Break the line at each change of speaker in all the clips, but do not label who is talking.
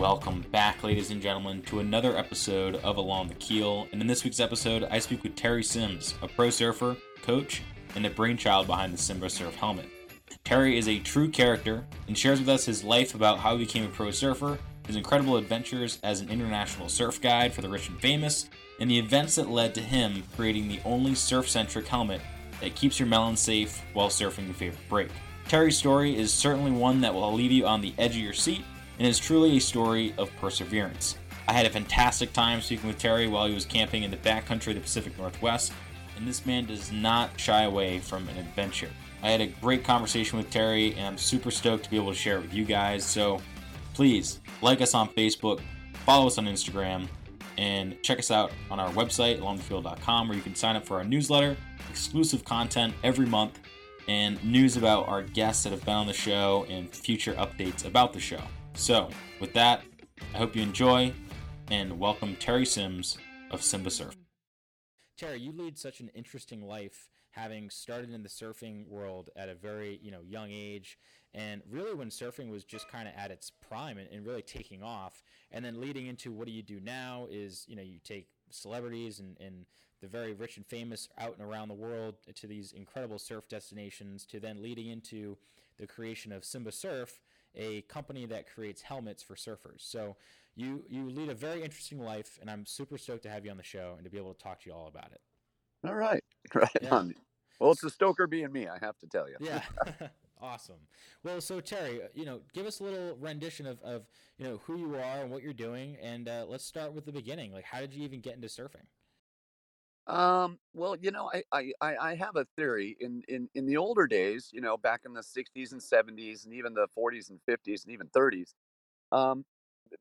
Welcome back, ladies and gentlemen, to another episode of Along the Keel. And in this week's episode, I speak with Terry Sims, a pro surfer, coach, and the brainchild behind the Simba Surf helmet. Terry is a true character and shares with us his life about how he became a pro surfer, his incredible adventures as an international surf guide for the rich and famous, and the events that led to him creating the only surf centric helmet that keeps your melon safe while surfing your favorite break. Terry's story is certainly one that will leave you on the edge of your seat and is truly a story of perseverance. I had a fantastic time speaking with Terry while he was camping in the backcountry of the Pacific Northwest, and this man does not shy away from an adventure. I had a great conversation with Terry, and I'm super stoked to be able to share it with you guys. So please like us on Facebook, follow us on Instagram, and check us out on our website, alongthekeel.com, where you can sign up for our newsletter, exclusive content every month, and news about our guests that have been on the show and future updates about the show. So, with that, I hope you enjoy and welcome Terry Sims of Simba Surf. Terry, you lead such an interesting life having started in the surfing world at a very, you know, young age and really when surfing was just kind of at its prime and, and, really taking off and then leading into what do you do now is, you know, you take celebrities and, and the very rich and famous out and around the world to these incredible surf destinations to then leading into the creation of Simba Surf, a company that creates helmets for surfers. So you you lead a very interesting life, and I'm super stoked to have you on the show and to be able to talk to you all about it.
All right, right yeah. on. Well, it's a stoker being me, I have to tell you.
Yeah. awesome. Well, so Terry, uh, you know, give us a little rendition of, of you know who you are and what you're doing, and uh, let's start with the beginning. Like, how did you even get into surfing?
Um, well, you know, I, I, I have a theory in, in, in the older days, you know, back in the 60s and 70s and even the 40s and 50s and even 30s, um,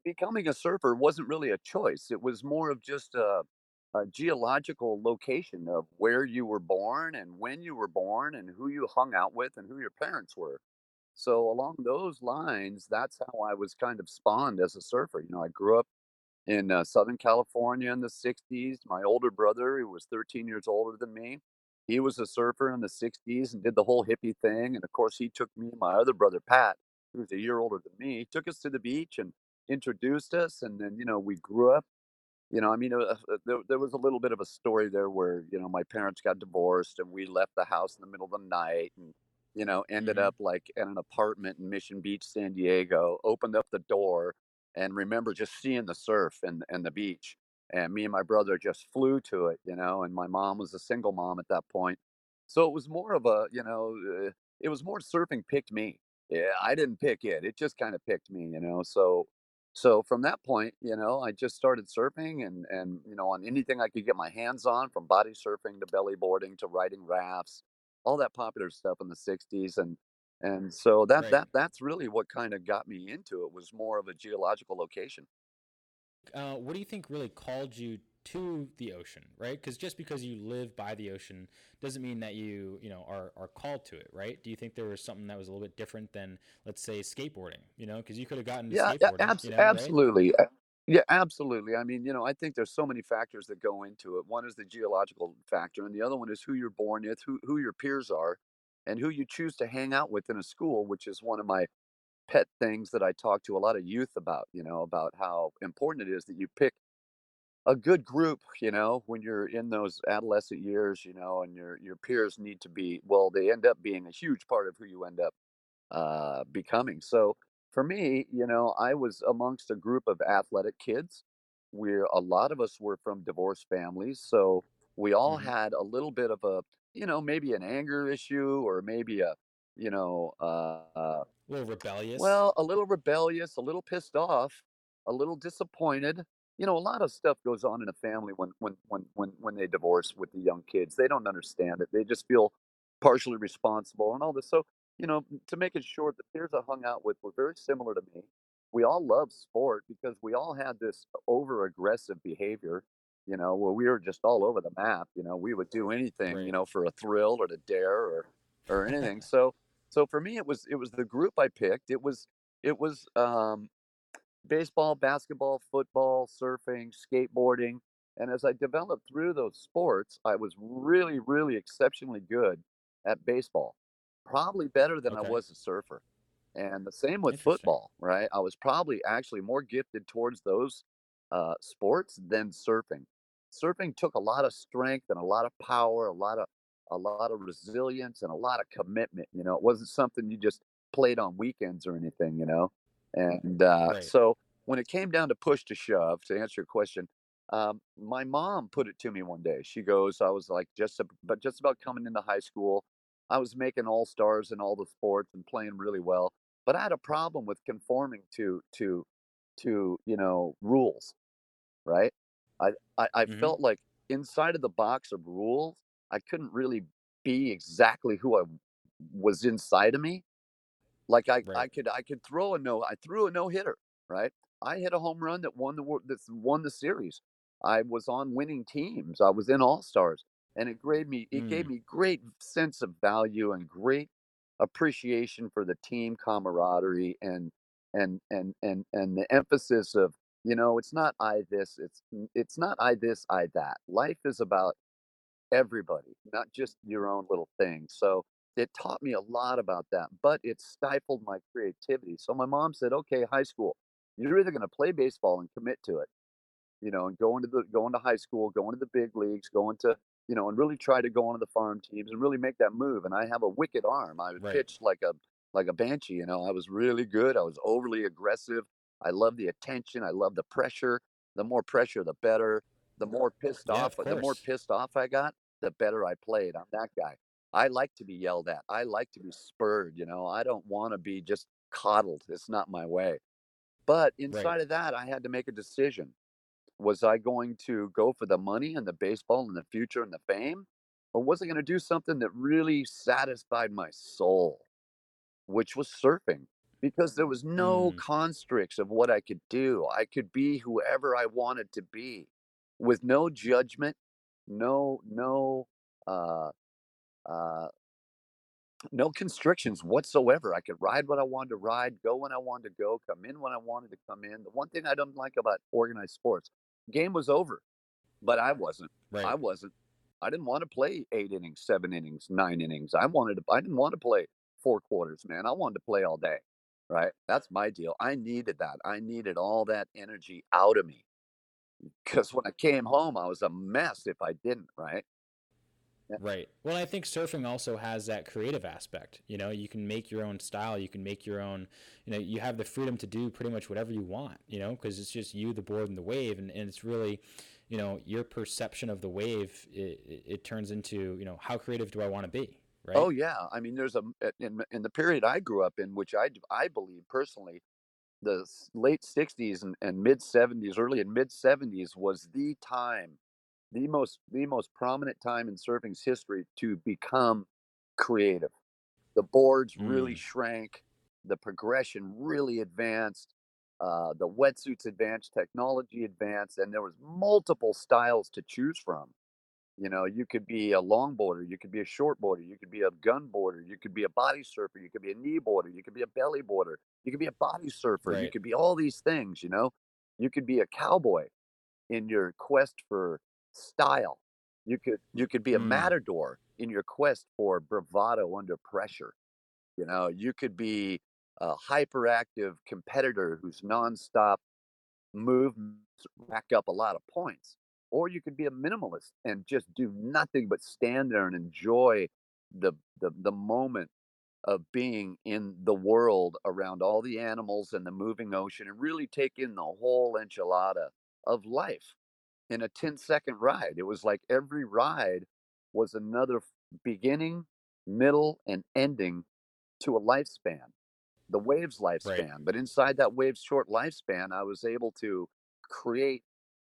becoming a surfer wasn't really a choice. It was more of just a, a geological location of where you were born and when you were born and who you hung out with and who your parents were. So along those lines, that's how I was kind of spawned as a surfer. You know, I grew up in uh, Southern California in the 60s. My older brother, who was 13 years older than me, he was a surfer in the 60s and did the whole hippie thing. And of course, he took me and my other brother, Pat, who was a year older than me, he took us to the beach and introduced us. And then, you know, we grew up. You know, I mean, uh, uh there, there was a little bit of a story there where, you know, my parents got divorced and we left the house in the middle of the night and, you know, ended mm-hmm. up like in an apartment in Mission Beach, San Diego, opened up the door and remember just seeing the surf and and the beach and me and my brother just flew to it you know and my mom was a single mom at that point. So it was more of a you know uh, it was more surfing picked me. Yeah i didn't pick it it just kind of picked me you know so so from that point you know i just started surfing and and you know on anything i could get my hands on from body surfing to belly boarding to riding rafts all that popular stuff in the 60s and and so that
Right.
that that's really what kind of got me into it was more of a geological location.
Uh, what do you think really called you to the ocean, right? Because just because you live by the ocean doesn't mean that you, you know, are, are called to it, right? Do you think there was something that was a little bit different than, let's say, skateboarding? You know, because you could have gotten
Yeah, abs-
you know, right?
absolutely. Uh, Yeah, absolutely. I mean, you know, I think there's so many factors that go into it. One is the geological factor, and the other one is who you're born with, who who your peers are, and who you choose to hang out with in a school, which is one of my pet things that I talk to a lot of youth about, you know, about how important it is that you pick a good group, you know, when you're in those adolescent years, you know, and your your peers need to be well, they end up being a huge part of who you end up uh, becoming. So for me, you know, I was amongst a group of athletic kids where a lot of us were from divorced families, so we all
hmm
had a little bit of a, you know, maybe an anger issue or maybe a, you know, uh,
A little rebellious.
well, a little rebellious, a little pissed off, a little disappointed. You know, a lot of stuff goes on in a family when when when when when they divorce with the young kids. They don't understand it. They just feel partially responsible and all this. So, you know, to make it short, the peers I hung out with were very similar to me. We all loved sport because we all had this over aggressive behavior, you know, where we were just all over the map. You know, we would do anything, you know, for a thrill or to dare or or anything. So so for me, it was it was the group I picked. It was it was um, baseball, basketball, football, surfing, skateboarding, and as I developed through those sports, I was really, really exceptionally good at baseball. Probably better than I was a surfer. And the same with football, right? I was probably actually more gifted towards those uh, sports than surfing. Surfing took a lot of strength and a lot of power, a lot of a lot of resilience and a lot of commitment. You know, it wasn't something you just played on weekends or anything. You know, and uh,
Right.
so when it came down to push to shove, to answer your question, um, my mom put it to me one day. She goes, I was like just but just about coming into high school. I was making all stars in all the sports and playing really well, but I had a problem with conforming to to to you know rules right? I, I I
hmm
felt like inside of the box of rules, I couldn't really be exactly who I was inside of me. Like I I could I could throw a no I threw a no hitter, right? I hit a home run that won the that won the series. I was on winning teams. I was in all stars, and it gave me it gave
Mm.
me great sense of value and great appreciation for the team camaraderie and and and and and the emphasis of you know it's not I this it's it's not I this I that. Life is about everybody, not just your own little thing. So it taught me a lot about that, but it stifled my creativity. So my mom said, "Okay, high school, you're either going to play baseball and commit to it, you know, and go into the going to high school, going to the big leagues, going to you know, and really try to go onto the farm teams and really make that move. And I have a wicked arm. I would
Right.
pitch like a like a banshee. You know, I was really good. I was overly aggressive. I love the attention. I love the pressure. The more pressure, the better. The more pissed
Yeah,
off,
of
the more pissed off I got, the better I played. I'm that guy. I like to be yelled at. I like to be spurred. You know, I don't want to be just coddled. It's not my way. But
Right.
inside of that, I had to make a decision was I going to go for the money and the baseball and the future and the fame? Or was I going to do something that really satisfied my soul, which was surfing? Because there was no
Mm.
constricts of what I could do. I could be whoever I wanted to be with no judgment, no, no, uh, uh, no constrictions whatsoever. I could ride what I wanted to ride, go when I wanted to go, come in when I wanted to come in. The one thing I don't like about organized sports, game was over but I wasn't. I wasn't. I didn't want to play 8 innings, 7 innings, 9 innings. I wanted to I didn't want to play 4 quarters, man. I wanted to play all day, right? That's my deal. I needed that. I needed all that energy out of me because when I came home, I was a mess if I didn't, right? Yeah.
Right. Well, I think surfing also has that creative aspect. You know, you can make your own style. You can make your own. You know, you have the freedom to do pretty much whatever you want. You know, because it's just you, the board, and the wave, and, and it's really, you know, your perception of the wave. It, it, it turns into you know how creative do I want to be,
Oh yeah. I mean, there's a in in the period I grew up in, which I I believe personally the late 60s and, and mid 70s early and mid 70s was the time the most the most prominent time in surfing's history to become creative the boards really
Mm.
shrank the progression really advanced uh, the wetsuits advanced technology advanced and there was multiple styles to choose from you know, you could be a longboarder, you could be a shortboarder, you could be a gunboarder, you could be a body surfer, you could be a knee boarder, you could be a belly boarder, you could be a body surfer, you could be all these things, you know. You could be a cowboy in your quest for style. You could you could be a
Mm.
matador in your quest for bravado under pressure. You know, you could be a hyperactive competitor who's nonstop movements rack up a lot of points. Or you could be a minimalist and just do nothing but stand there and enjoy the the, the moment of being in the world around all the animals and the moving ocean and really take in the whole enchilada of life in a ten-second ride. It was like every ride was another beginning, middle, and ending to a lifespan the wave's
Right.
lifespan. But inside that wave's short lifespan, I was able to create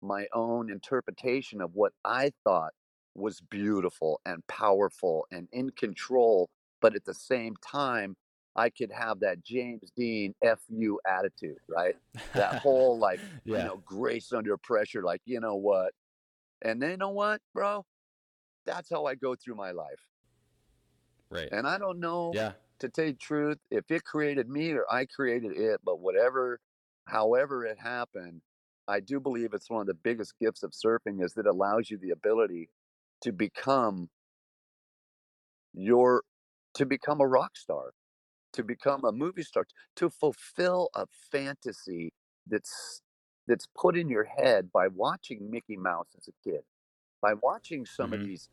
my own interpretation of what I thought was beautiful and powerful and in control. But at the same time, I could have that James Dean FU attitude, right? That whole like, you know, grace under pressure, like, you know what? And then you know what, bro? That's how I go through my life.
Right.
And I don't know,
Yeah.
to tell you the truth, if it created me or I created it, but whatever, however it happened, I do believe it's one of the biggest gifts of surfing is that it allows you the ability to become your, to become a rock star, to become a movie star, to fulfill a fantasy that's that's put in your head by watching Mickey Mouse as a kid, by watching some of
hmm
these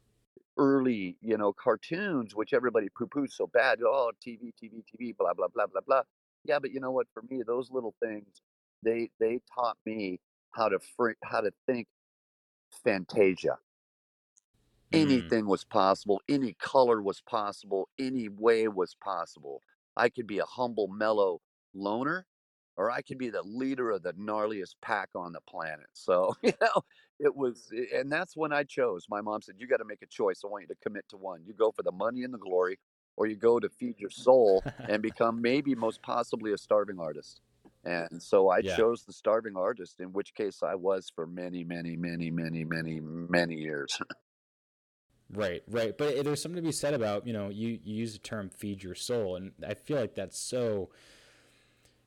early, you know, cartoons, which everybody poo-poos so bad. Oh, TV, TV, TV, blah, blah, blah, blah, blah. Yeah, but you know what? For me, those little things, they they taught me how to free, how to think Fantasia.
Mm,
Anything was possible, any color was possible, any way was possible. I could be a humble, mellow loner, or I could be the leader of the gnarliest pack on the planet. So, you know, it was, and that's when I chose. My mom said, You got to make a choice. I want you to commit to one. You go for the money and the glory, or you go to feed your soul and become maybe most possibly a starving artist. And so I
yeah.
chose the starving artist, in which case I was for many, many, many, many, many, many years.
Right, right. But eh, there's something to be said about, you know, you, you use the term feed your soul. And I feel like that's so,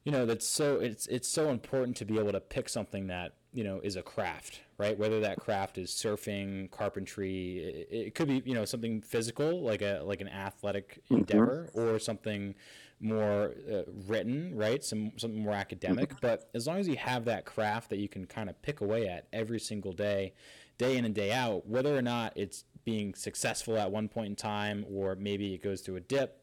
you know, that's so, it's, it's so important to be able to pick something that, you know, is a craft, right? Whether that craft is surfing, carpentry, it, it could be, you know, something physical, like a, like an athletic
hmm
endeavor or something more uh, written, right? Some, something more academic.
hmm
But as long as you have that craft that you can kind of pick away at every single day, day in and day out, whether or not it's being successful at one point in time or maybe it goes through a dip,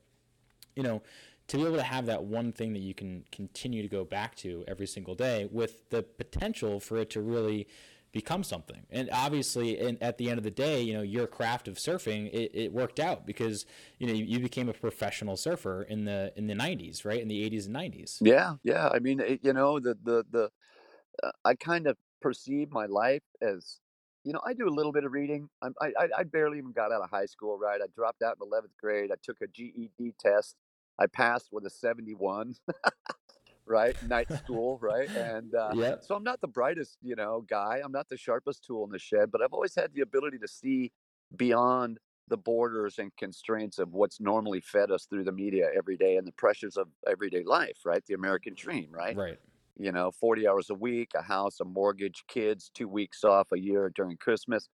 you know, to be able to have that one thing that you can continue to go back to every single day with the potential for it to really become something. And obviously, in, at the end of the day, you know, your craft of surfing, it, it worked out because, you know, you, you became a professional surfer in the, in the 90s, right? In the 80s and 90s.
Yeah, yeah. I mean, it, you know, the the the uh, I kind of perceive my life as, you know, I do a little bit of reading. I'm, I I I barely even got out of high school, right? I dropped out in 11th grade. I took a GED test. I passed with a 71, right? Night school, right? And uh,
Yep.
so I'm not the brightest, you know, guy. I'm not the sharpest tool in the shed, but I've always had the ability to see beyond the borders and constraints of what's normally fed us through the media every day and the pressures of everyday life, right? The American dream, right?
Right.
you know, 40 hours a week, a house, a mortgage, kids, two weeks off a year during Christmas.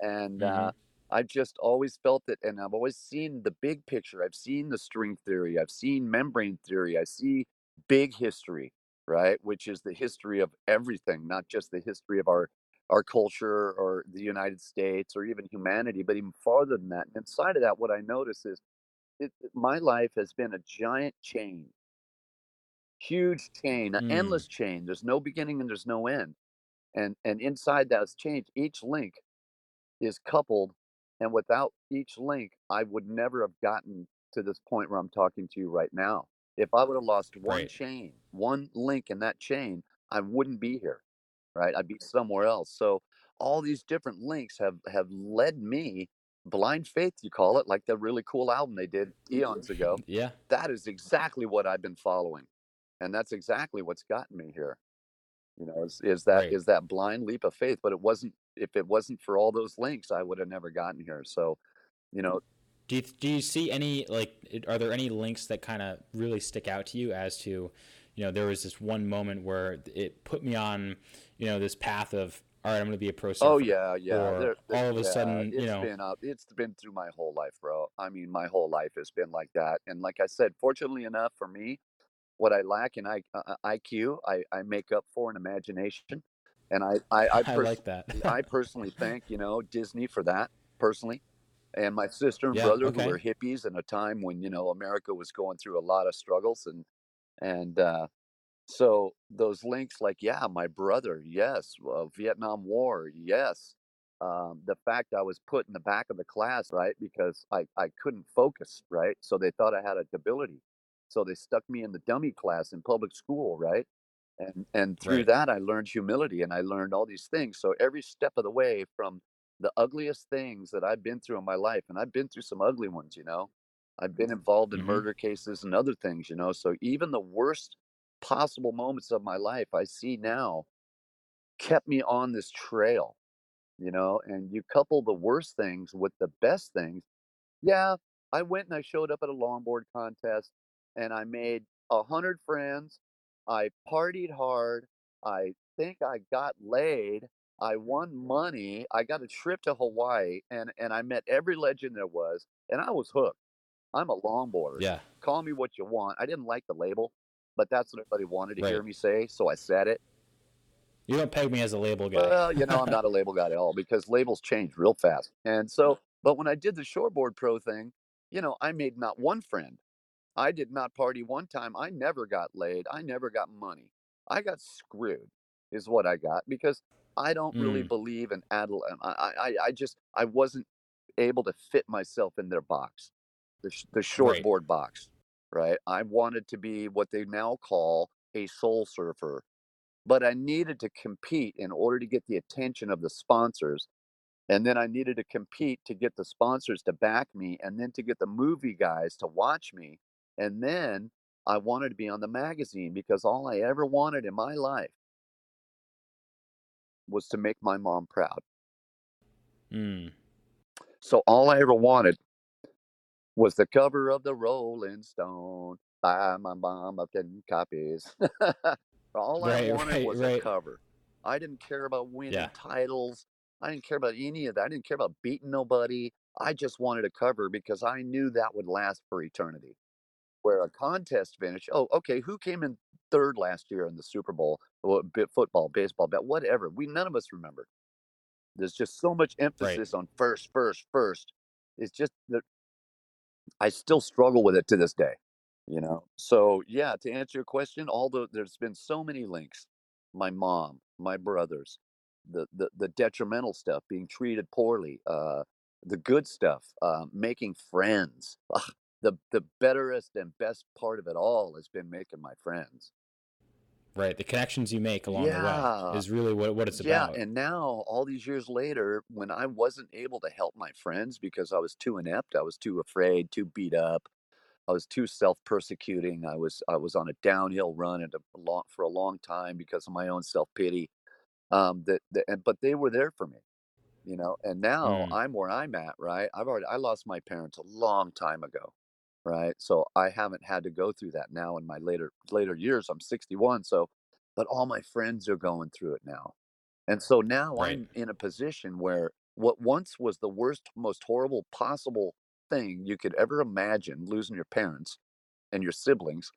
And
Mm-hmm.
uh, I've just always felt it. And I've always seen the big picture. I've seen the string theory. I've seen membrane theory. I see big history, right? Which is the history of everything, not just the history of our our culture or the United States or even humanity, but even farther than that. And inside of that, what I notice is it, my life has been a giant chain huge chain, an
Mm.
endless chain. There's no beginning and there's no end. And and inside that chain, each link is coupled. And without each link, I would never have gotten to this point where I'm talking to you right now. If I would have lost one
Right.
chain, one link in that chain, I wouldn't be here, right? I'd be somewhere else. So all these different links have have led me, blind faith, you call it, like the really cool album they did eons ago.
Yeah.
That is exactly what I've been following and that's exactly what's gotten me here you know is, is that
Right.
is that blind leap of faith but it wasn't if it wasn't for all those links i would have never gotten here so you know
Do you, do you see any like are there any links that kind of really stick out to you as to you know there was this one moment where it put me on you know this path of all right I'm going to be a pro
oh
surfer
yeah yeah
or
there, there
all of a
yeah
sudden you
it's
know
been up it's been through my whole life bro. I mean my whole life has been like that and like i said fortunately enough for me what i lack in I, uh, iq I, I make up for in imagination and i i i,
I like that.
I personally thank you know disney for that personally and my sister and
yeah
brother who were hippies in a time when you know America was going through a lot of struggles and and uh, so those links like yeah my brother yes uh, Vietnam War yes um, the fact I was put in the back of the class right because I, I couldn't focus right so they thought I had a debility so they stuck me in the dummy class in public school right and and through
right.
that i learned humility and i learned all these things so every step of the way from the ugliest things that i've been through in my life and i've been through some ugly ones you know i've been involved in
mm-hmm
murder cases and other things you know so even the worst possible moments of my life i see now kept me on this trail you know and you couple the worst things with the best things yeah, I went and I showed up at a longboard contest and I made a hundred friends. I partied hard. I think I got laid. I won money. I got a trip to Hawaii and and I met every legend there was and I was hooked. I'm a longboarder.
Yeah.
Call me what you want. I didn't like the label, but that's what everybody wanted to hear me say, so I said it.
You don't peg me as a label guy.
Well, you know, I'm not a label guy at all because labels change real fast. And so, but when I did the shortboard pro thing, you know, I made not one friend. I did not party one time. I never got laid. I never got money. I got screwed, is what I got because I don't really
Mm.
believe in adult. I, I, I just, I wasn't able to fit myself in their box, the, sh- the
Right.
box, right? I wanted to be what they now call a soul surfer, but I needed to compete in order to get the attention of the sponsors. And then I needed to compete to get the sponsors to back me and then to get the movie guys to watch me. And then I wanted to be on the magazine because all I ever wanted in my life was to make my mom proud.
Mm.
So all I ever wanted was the cover of the Rolling Stone. by my mom of ten copies. all I wanted
right,
was a cover. I didn't care about winning
Yeah.
titles. I didn't care about any of that. I didn't care about beating nobody. I just wanted a cover because I knew that would last for eternity. Where a contest finish, oh, okay, who came in third last year in the Super Bowl? Well, football, baseball, bet whatever. We none of us remember. There's just so much emphasis on first, first, first. It's just that I still struggle with it to this day. You know. So yeah, to answer your question, although there's been so many links, my mom, my brothers, the the, the detrimental stuff, being treated poorly, uh, the good stuff, uh, making friends. Ugh, the the betterest and best part of it all has been making my friends.
Right. The connections you make along the way is really what, what it's
Yeah,
about.
Yeah, and now all these years later, when I wasn't able to help my friends because I was too inept, I was too afraid, too beat up, I was too self-persecuting. I was I was on a downhill run at a long, for a long time because of my own self-pity. Um, that, that and, but they were there for me, you know. And now
Mm.
I'm where I'm at, right? I've already I lost my parents a long time ago, right? So I haven't had to go through that now in my later later years. I'm 61, so but all my friends are going through it now. And so now
Right.
I'm in a position where what once was the worst, most horrible possible thing you could ever imagine, losing your parents and your siblings,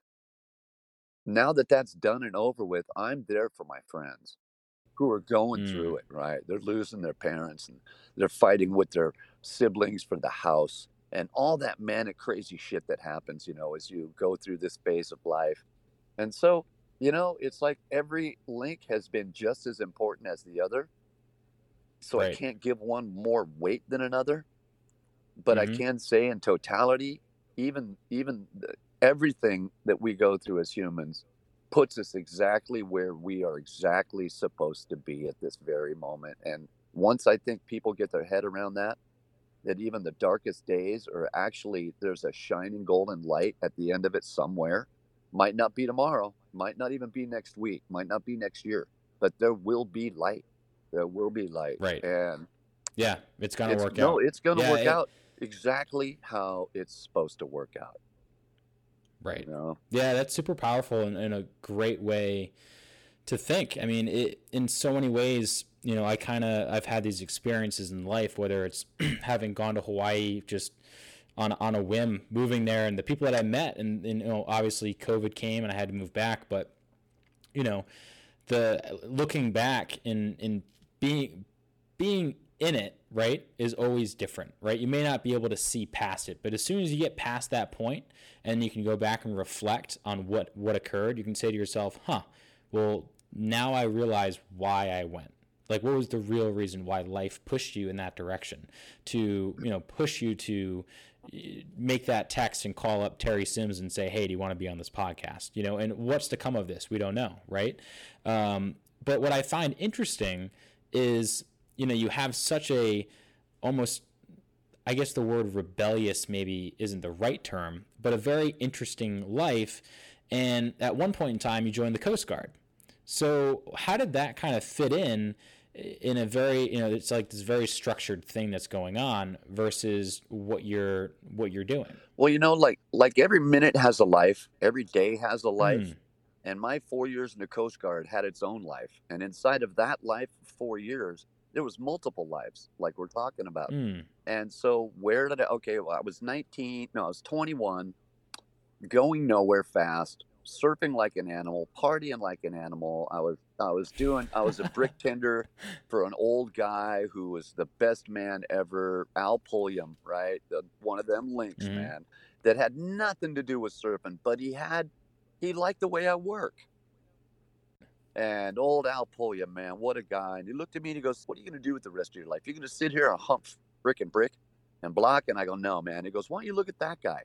now that that's done and over with, I'm there for my friends who are going
Mm.
through it, right? They're losing their parents and they're fighting with their siblings for the house and all that manic, crazy shit that happens, you know, as you go through this phase of life. And so, you know, it's like every link has been just as important as the other. So I can't give one more weight than another. But I
Mhm.
can say in totality, even even the, everything that we go through as humans puts us exactly where we are exactly supposed to be at this very moment. And once I think people get their head around that, that even the darkest days are actually there's a shining golden light at the end of it somewhere. Might not be tomorrow, might not even be next week, might not be next year, but there will be light. There will be light.
Right.
And
Yeah. It's going to
it's,
work
no,
out.
it's going to
Yeah,
work
it-
out exactly how it's supposed to work out.
Right.
You know?
Yeah, that's super powerful and, and a great way to think. I mean, it in so many ways, you know, I kind of I've had these experiences in life, whether it's having gone to Hawaii just on on a whim, moving there, and the people that I met, and, and you know, obviously COVID came and I had to move back, but you know, the looking back and in being being in it, right, is always different, right? You may not be able to see past it, but as soon as you get past that point and you can go back and reflect on what what occurred, you can say to yourself, "Huh, well, now I realize why I went." Like what was the real reason why life pushed you in that direction to, you know, push you to eh, make that text and call up Terry Sims and say, "Hey, do you want to be on this podcast?" You know, and what's to come of this? We don't know, right? Um, but what I find interesting is, you know, you have such a almost, I guess the word rebellious maybe isn't the right term, but a very interesting life. And at one point in time, you joined the Coast Guard. So how did that kind of fit in? In a very you know it's like this very structured thing that's going on versus what you're what you're doing
Well, you know, like like every minute has a life, every day has a life.
Mm.
And my four years in the Coast Guard had its own life. And inside of that life four years, there was multiple lives like we're talking about.
Mm.
And so where did I okay, well, I was 19, no, I was 21, going nowhere fast, surfing like an animal, partying like an animal. I was I was doing I was a brick tender for an old guy who was the best man ever, Al Pulliam, right? The, one of them links,
Mhm.
man, that had nothing to do with surfing, but he had he liked the way I work. And old Al Pulliam, man, what a guy. And he looked at me and he goes, What are you going to do with the rest of your life? You're going to sit here and hump brick and brick and block? And I go, No, man. He goes, Why don't you look at that guy?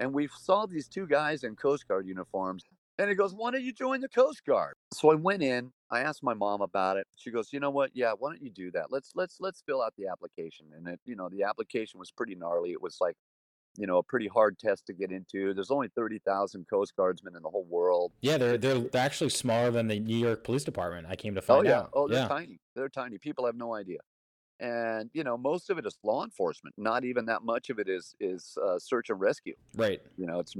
And we saw these two guys in Coast Guard uniforms. And he goes, Why don't you join the Coast Guard? So I went in. I asked my mom about it. She goes, You know what? Yeah, why don't you do that? Let's let's let's fill out the application. And it, you know, the application was pretty gnarly. It was like, you know, a pretty hard test to get into. There's only 30,000 Coast Guardsmen in the whole world.
Yeah, they're, they're they're actually smaller than the New York Police Department. I came to
Oh
find
yeah.
out.
Oh, they're
yeah.
tiny. They're tiny. People have no idea. And you know, most of it is law enforcement. Not even that much of it is is uh, search and rescue.
Right.
You know, it's,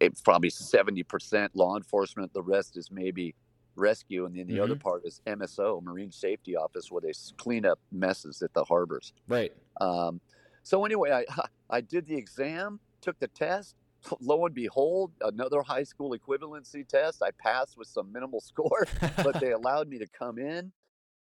it's probably seventy percent law enforcement. The rest is maybe rescue, and then the other part is MSO, Marine Safety Office, where they clean up messes at the harbors.
Right.
Um, so anyway, I I did the exam, took the test. Lo and behold, another high school equivalency test. I passed with some minimal score, but they allowed me to come in.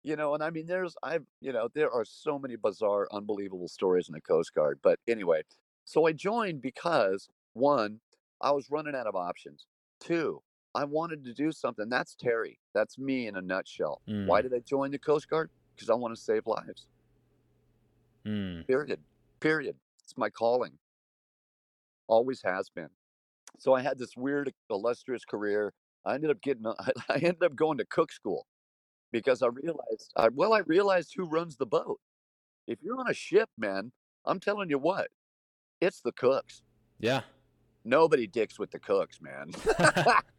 You know, and I mean, there's I've you know there are so many bizarre, unbelievable stories in the Coast Guard. But anyway, so I joined because one, I was running out of options. Two, I wanted to do something. That's Terry. That's me in a nutshell. Why
Mm.
did I join the Coast Guard? Because I want to save lives.
Mm.
Period. Period. It's my calling. Always has been. So I had this weird, illustrious career. I ended up getting. I ended up going to cook school because I realized. I, well, I realized who runs the boat. If you're on a ship, man, I'm telling you what, it's the cooks.
Yeah.
Nobody dicks with the cooks, man.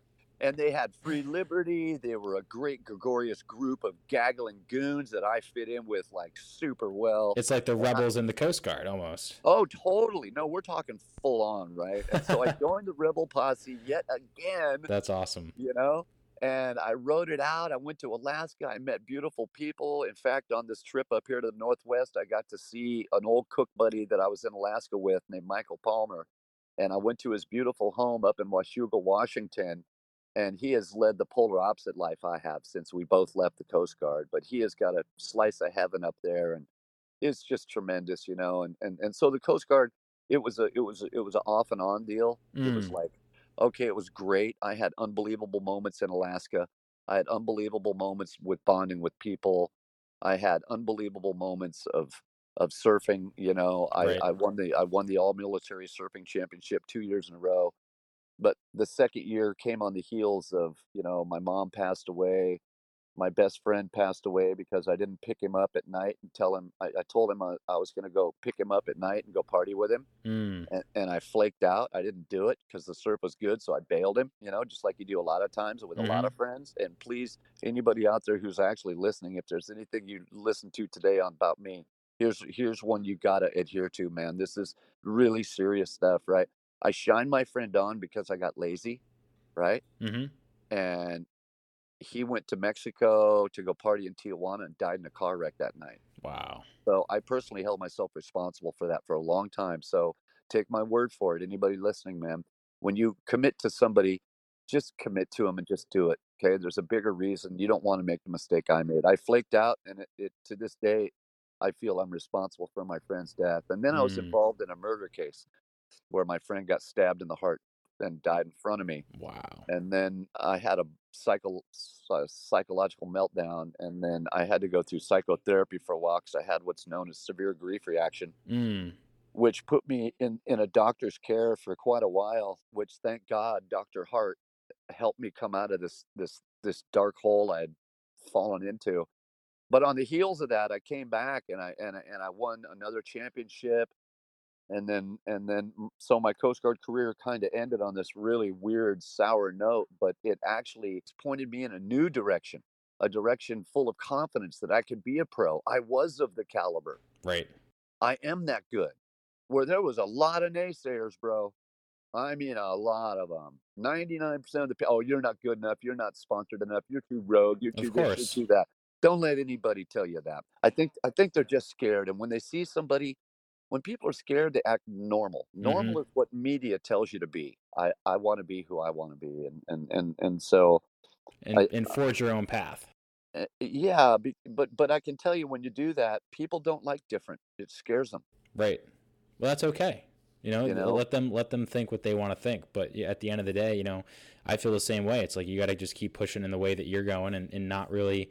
and they had free liberty. They were a great gregarious group of gaggling goons that I fit in with like super well.
It's like the rebels in the Coast Guard almost.
Oh, totally. No, we're talking full on, right? And so I joined the Rebel Posse yet again,
That's awesome.
you know, and I wrote it out. I went to Alaska. I met beautiful people. In fact, on this trip up here to the Northwest, I got to see an old cook buddy that I was in Alaska with named Michael Palmer. And I went to his beautiful home up in Washougal, Washington. And he has led the polar opposite life I have since we both left the Coast Guard. But he has got a slice of heaven up there. And it's just tremendous, you know. And and and so the Coast Guard, it was a it was a, it was an off and on deal. It was
Mm.
like, okay, it was great. I had unbelievable moments in Alaska. I had unbelievable moments with bonding with people. I had unbelievable moments of of surfing. You know, I,
Right.
I won the I won the all military surfing championship two years in a row. But the second year came on the heels of you know my mom passed away my best friend passed away because I didn't pick him up at night and tell him I, I told him I, I was going to go pick him up at night and go party with him
Mm.
and, and I flaked out. I didn't do it because the surf was good, so I bailed him. You know, just like you do a lot of times with a lot of friends. And please, anybody out there who's actually listening, if there's anything you listen to today on about me, here's here's one you gotta adhere to, man. This is really serious stuff, right? I shined my friend on because I got lazy, right?
hmm
And he went to Mexico to go party in Tijuana and died in a car wreck that night.
Wow.
So I personally held myself responsible for that for a long time. So take my word for it. Anybody listening, man, when you commit to somebody, just commit to them and just do it. Okay. There's a bigger reason. You don't want to make the mistake I made. I flaked out, and it, it to this day, I feel I'm responsible for my friend's death. And then I was
Mm.
involved in a murder case where my friend got stabbed in the heart and died in front of me
Wow.
and then I had a psycho psychological meltdown, and then I had to go through psychotherapy for a while because I had what's known as severe grief reaction,
Mm.
which put me in in a doctor's care for quite a while. Which, thank God, Doctor Hart helped me come out of this this this dark hole I had fallen into. But on the heels of that, I came back and I and I, and I won another championship and then and then so my coast guard career kind of ended on this really weird sour note but it actually pointed me in a new direction a direction full of confidence that i could be a pro. I was of the caliber.
Right.
i am that good. Where there was a lot of naysayers bro. I mean a lot of them 99% of the people oh you're not good enough. You're not sponsored enough. You're too rogue. You're too this. You're too that. Don't let anybody tell you that. I think I think they're just scared, and when they see somebody when people are scared, they act normal.
Mhm.
Normal is what media tells you to be. I I wanna be who I wanna be, and and and and so
And
I
and forge your own path.
eh, yeah, but but I can tell you when you do that, people don't like different. It scares them,
Right. Well, that's okay. You know,
you know?
let them let them think what they want to think. But at the end of the day, you know, I feel the same way. It's like you got to just keep pushing in the way that you're going, and, and not really,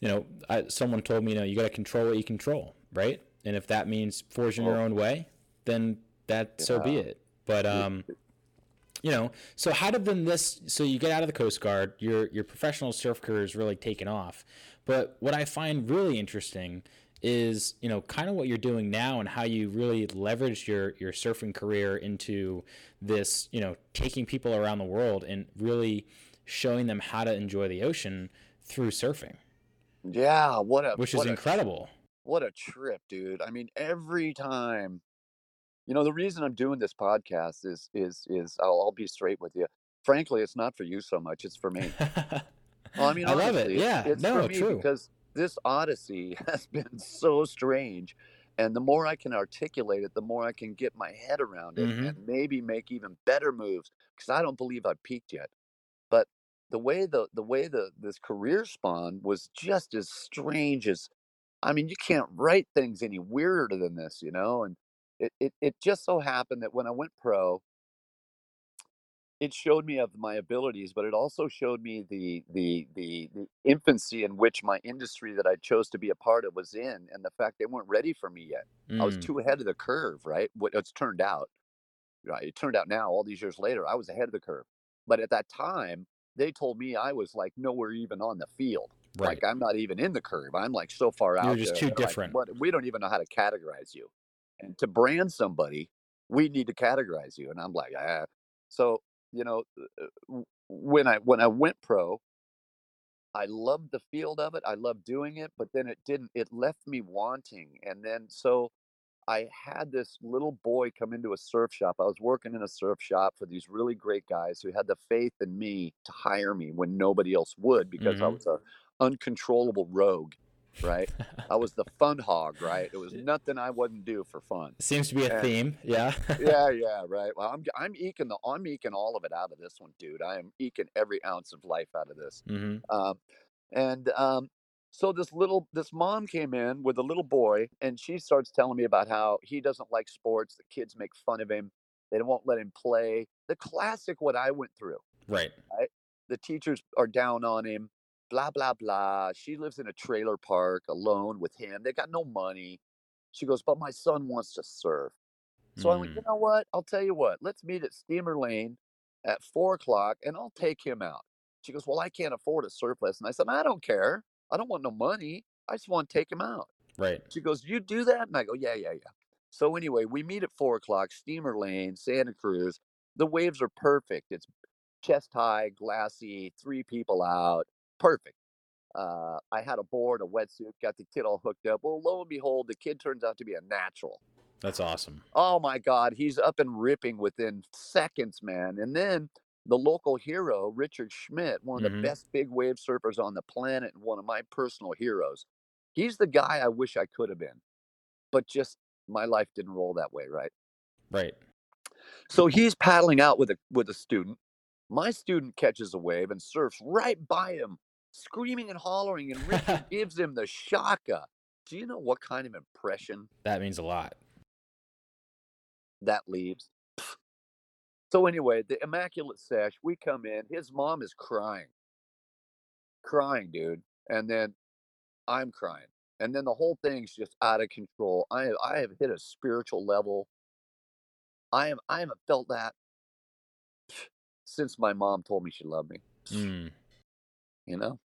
you know, I, someone told me, you know, you got to control what you control, right? And if that means forging your
Oh,
own way, then that so be it. But um, you know, so how did then this? So you get out of the Coast Guard, your your professional surf career is really taken off. But what I find really interesting is, you know, kind of what you're doing now and how you really leveraged your your surfing career into this, you know, taking people around the world and really showing them how to enjoy the ocean through surfing,
Yeah, what a
which is incredible.
What a trip, dude. I mean, every time you know, the reason I'm doing this podcast is is is I'll I'll be straight with you. Frankly, it's not for you so much, it's for me. Well, I mean,
I love it.
honestly,
Yeah.
it's for
No,
me
true.
because this odyssey has been so strange, and the more I can articulate it, the more I can get my head around it
hmm
and maybe make even better moves. Because I don't believe I've peaked yet. But the way the the way the this career spawned was just as strange as I mean, you can't write things any weirder than this, you know? And it it it just so happened that when I went pro, it showed me of my abilities, but it also showed me the the the the infancy in which my industry that I chose to be a part of was in, and the fact they weren't ready for me yet. I was
Mm,
too ahead of the curve, right? What it's turned out, right? It turned out now, all these years later, I was ahead of the curve. But at that time, they told me I was like nowhere even on the field.
Right.
Like I'm not even in the curve. I'm like so far out.
You're just
there.
too
They're like,
different.
what? We don't even know how to categorize you. And to brand somebody, we need to categorize you. And I'm like, ah. So you know, uh, when I when I went pro, I loved the field of it. I loved doing it, but then it didn't. It left me wanting. And then so I had this little boy come into a surf shop. I was working in a surf shop for these really great guys who had the faith in me to hire me when nobody else would because I
hmm
was a uncontrollable rogue, right? I was the fun hog, right? It was nothing I wouldn't do for fun.
Seems to be a
And
theme. Yeah.
yeah, yeah, right. Well, I'm I'm eking the I'm eking all of it out of this one, dude. I am eking every ounce of life out of this.
hmm
Um, and um, so this little this mom came in with a little boy, and she starts telling me about how he doesn't like sports. The kids make fun of him. They won't let him play. The classic what I went through.
Right.
Right? The teachers are down on him. Blah blah blah. She lives in a trailer park alone with him. They got no money. She goes, but my son wants to surf. So I went, you
Mm,
know what? I'll tell you what. Let's meet at Steamer Lane at four o'clock, and I'll take him out. She goes, well, I can't afford a surf lesson. I said, I don't care. I don't want no money. I just want to take him out.
right.
She goes, you do that? And I go, yeah, yeah, yeah. So anyway, we meet at four o'clock, Steamer Lane, Santa Cruz. The waves are perfect. It's chest high, glassy, three people out, perfect. Uh, I had a board, a wetsuit, got the kid all hooked up. Well, lo and behold, the kid turns out to be a natural.
That's awesome.
Oh my God, he's up and ripping within seconds, man. And then the local hero, Richard Schmidt, one of the
hmm
best big wave surfers on the planet and one of my personal heroes. He's the guy I wish I could have been, but just my life didn't roll that way, right?
Right.
So he's paddling out with a with a student. My student catches a wave and surfs right by him, screaming and hollering, and Richard gives him the shaka. Do you know what kind of impression
That means a lot.
that leaves? So anyway, the immaculate sesh, we come in. His mom is crying, crying, dude, and then I'm crying, and then the whole thing's just out of control. I I have hit a spiritual level. I am I haven't felt that since my mom told me she loved me.
Mm,
You know.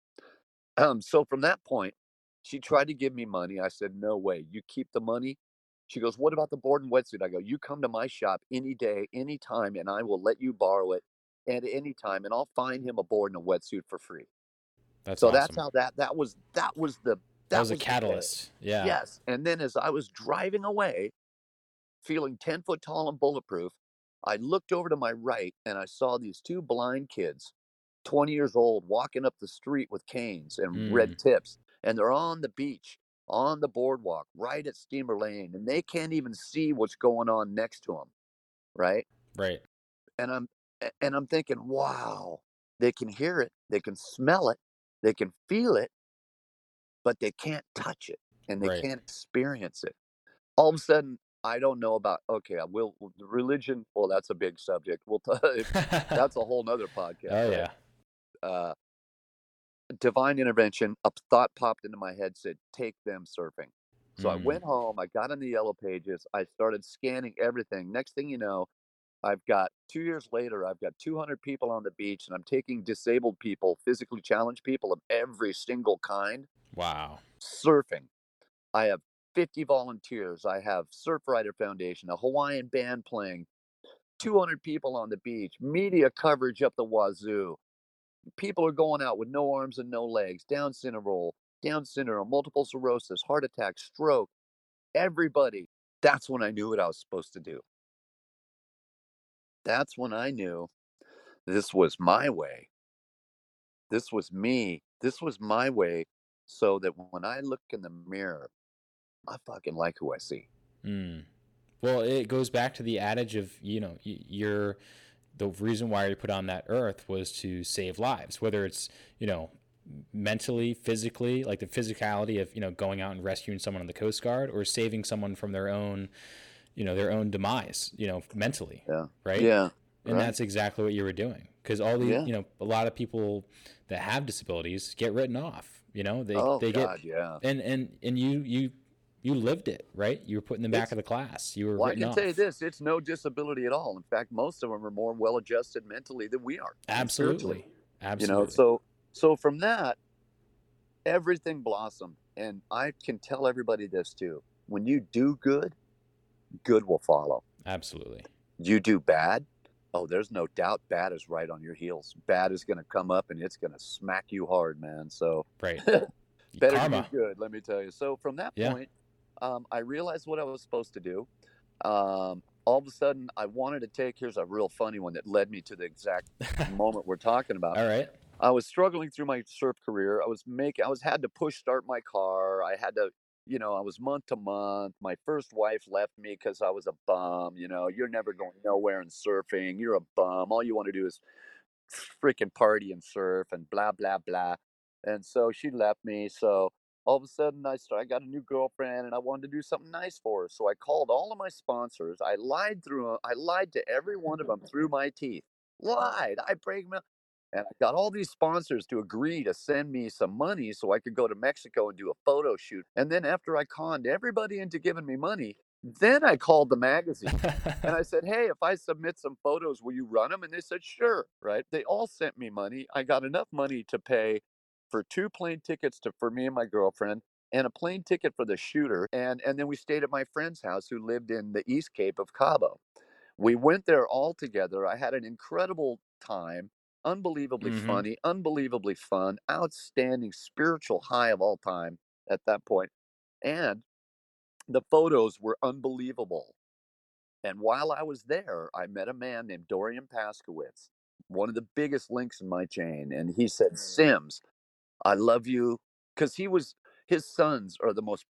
Um. So from that point, she tried to give me money. I said, "No way. You keep the money." She goes, "What about the board and wetsuit?" I go, "You come to my shop any day, any time, and I will let you borrow it at any time, and I'll find him a board and a wetsuit for free."
that's
So that's how that that was that was the
That
that
was a
was the
catalyst. Yeah.
Yes. And then as I was driving away, feeling 10 foot tall and bulletproof, I looked over to my right and I saw these two blind kids, 20 years old, walking up the street with canes and
Mm,
red tips. and they're on the beach, on the boardwalk, right at Steamer Lane, and they can't even see what's going on next to them, right?
Right.
And I'm and I'm thinking, wow, they can hear it, they can smell it, they can feel it, but they can't touch it and they
Right.
can't experience it. All of a sudden, I don't know about okay, I will religion. Well, that's a big subject. We'll t- that's a whole nother podcast.
oh
right?
yeah.
Uh, divine intervention. A thought popped into my head, said, "Take them surfing." So I
Mm.
went home. I got on the yellow pages. I started scanning everything. Next thing you know, I've got two years later. I've got 200 people on the beach, and I'm taking disabled people, physically challenged people of every single kind,
Wow.
surfing. I have 50 volunteers. I have Surfrider Foundation, a Hawaiian band playing, 200 people on the beach, media coverage up the wazoo. People are going out with no arms and no legs, Down syndrome, Down syndrome, multiple sclerosis, heart attack, stroke. Everybody. That's when I knew what I was supposed to do. That's when I knew this was my way. This was me. This was my way so that when I look in the mirror, I fucking like who I see.
Mm. Well, it goes back to the adage of you know you're the reason why you're put on that earth was to save lives, whether it's you know mentally, physically, like the physicality of you know going out and rescuing someone on the Coast Guard, or saving someone from their own you know their own demise, you know mentally,
Yeah.
right?
Yeah.
and
right.
that's exactly what you were doing because all the
Yeah.
you know a lot of people that have disabilities get written off. You know they
oh
they
God,
get
yeah.
and and and you you you lived it right. You were put in the back
It's-
of the class. You were
Well, I can
off.
tell you this: it's no disability at all. In fact, most of them are more well-adjusted mentally than we are.
Absolutely. Absolutely.
You know, so so from that, everything blossomed, and I can tell everybody this too: when you do good, good will follow.
Absolutely.
You do bad, oh, there's no doubt bad is right on your heels. Bad is going to come up and it's going to smack you hard, man. So
Right.
better
Karma.
to be good, let me tell you. So from that
Yeah.
point, um, I realized what I was supposed to do. Um, all of a sudden, I wanted to take. Here's a real funny one that led me to the exact moment we're talking about.
All right.
I was struggling through my surf career. I was making, I was had to push start my car. I had to, you know, I was month to month. My first wife left me because I was a bum. You know, you're never going nowhere in surfing. You're a bum. All you want to do is freaking party and surf and blah blah blah. And so she left me. So all of a sudden, I started. I got a new girlfriend, and I wanted to do something nice for her. So I called all of my sponsors. I lied through. Uh, I lied to every one of them through my teeth. Lied. I break my and I got all these sponsors to agree to send me some money so I could go to Mexico and do a photo shoot. And then after I conned everybody into giving me money, then I called the magazine and I said, "Hey, if I submit some photos, will you run them?" And they said, "Sure." Right? They all sent me money. I got enough money to pay for two plane tickets to for me and my girlfriend and a plane ticket for the shooter and and then we stayed at my friend's house who lived in the East Cape of Cabo. We went there all together. I had an incredible time, unbelievably
Mhm.
funny, unbelievably fun, outstanding spiritual high of all time at that. And the photos were unbelievable. And while I was there, I met a man named Dorian Paskowitz, one of the biggest links in my chain. And he said, Sims, I love you. Because he was, his sons are the most,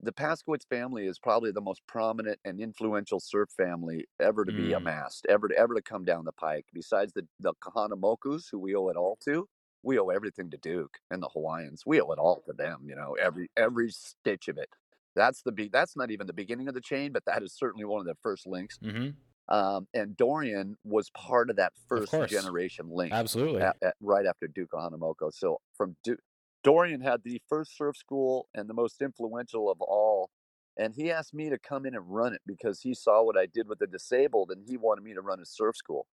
the Paskowitz family is probably the most prominent and influential surf family ever to be
Mm.
amassed, ever to, ever to come down the pike. Besides the, the Kahanamokus, who we owe it all to, we owe everything to Duke and the Hawaiians. We owe it all to them, you know, every every stitch of it. That's the be- that's not even the beginning of the chain, but that is certainly one of the first links.
hmm
Um, and Dorian was part of that first
course.
generation link
Absolutely.
at, at, right after Duke Hanamoko. So from Duke, Dorian had the first surf school and the most influential of all. And he asked me to come in and run it because he saw what I did with the disabled and he wanted me to run a surf school.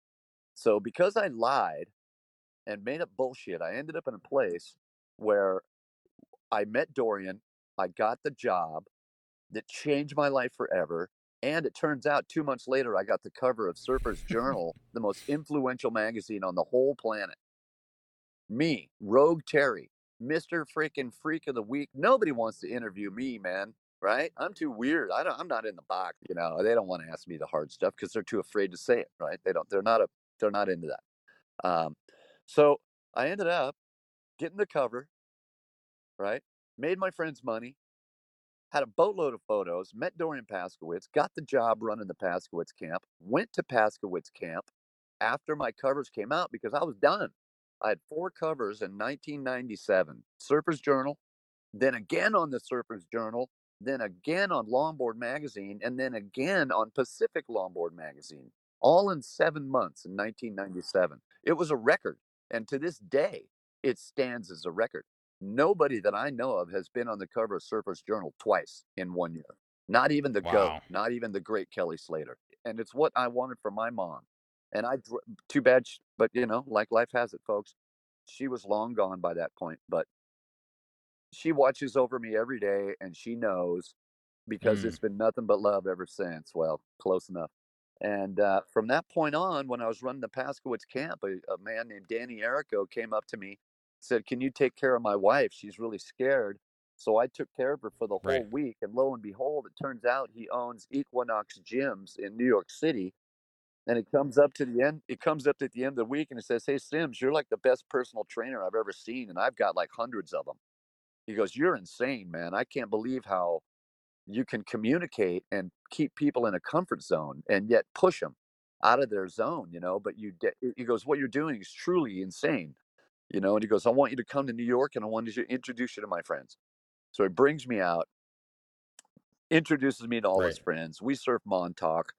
So because I lied and made up bullshit, I ended up in a place where I met Dorian, I got the job that changed my life forever. And it turns out two months later, I got the cover of Surfer's Journal, the most influential magazine on the whole planet. Me, Rogue Terry, Mr. Freaking Freak of the Week. Nobody wants to interview me, man. Right? I'm too weird. I don't. I'm not in the box. You know, they don't want to ask me the hard stuff because they're too afraid to say it. Right? They don't. They're not a. They're not into that. Um, so I ended up getting the cover. Right? made my friends money, had a boatload of photos, met Dorian Paskowitz, got the job running the Paskowitz camp, went to Paskowitz camp after my covers came out because I was done. I had four covers in 1997 Surfer's Journal, then again on the Surfer's Journal, then again on Longboard Magazine, and then again on Pacific Longboard Magazine, all in seven months in 1997. It was a record. And to this day, it stands as a record. Nobody that I know of has been on the cover of Surfer's Journal twice in one year. Not even the GOAT, not even the great Kelly Slater. And it's what I wanted for my mom. And I, too bad, sh- but you know, like life has it, folks. She was long gone by that point, but she watches over me every day and she knows because
Mm.
it's been nothing but love ever since. Well, close enough. And uh, from that point on, when I was running the Paskowitz camp, a, a man named Danny Errico came up to me, said, Can you take care of my wife? She's really scared. So I took care of her for the whole
Right.
week. And lo and behold, it turns out he owns Equinox Gyms in New York City. And it comes up to the end, it comes up at the end of the week and it says, Hey, Sims, you're like the best personal trainer I've ever seen. And I've got like hundreds of them. He goes, You're insane, man. I can't believe how you can communicate and keep people in a comfort zone and yet push them out of their zone, you know. But you, de- he goes, What you're doing is truly insane, you know. And he goes, I want you to come to New York and I want to introduce you to my friends. So he brings me out, introduces me to all his friends. We surf Montauk,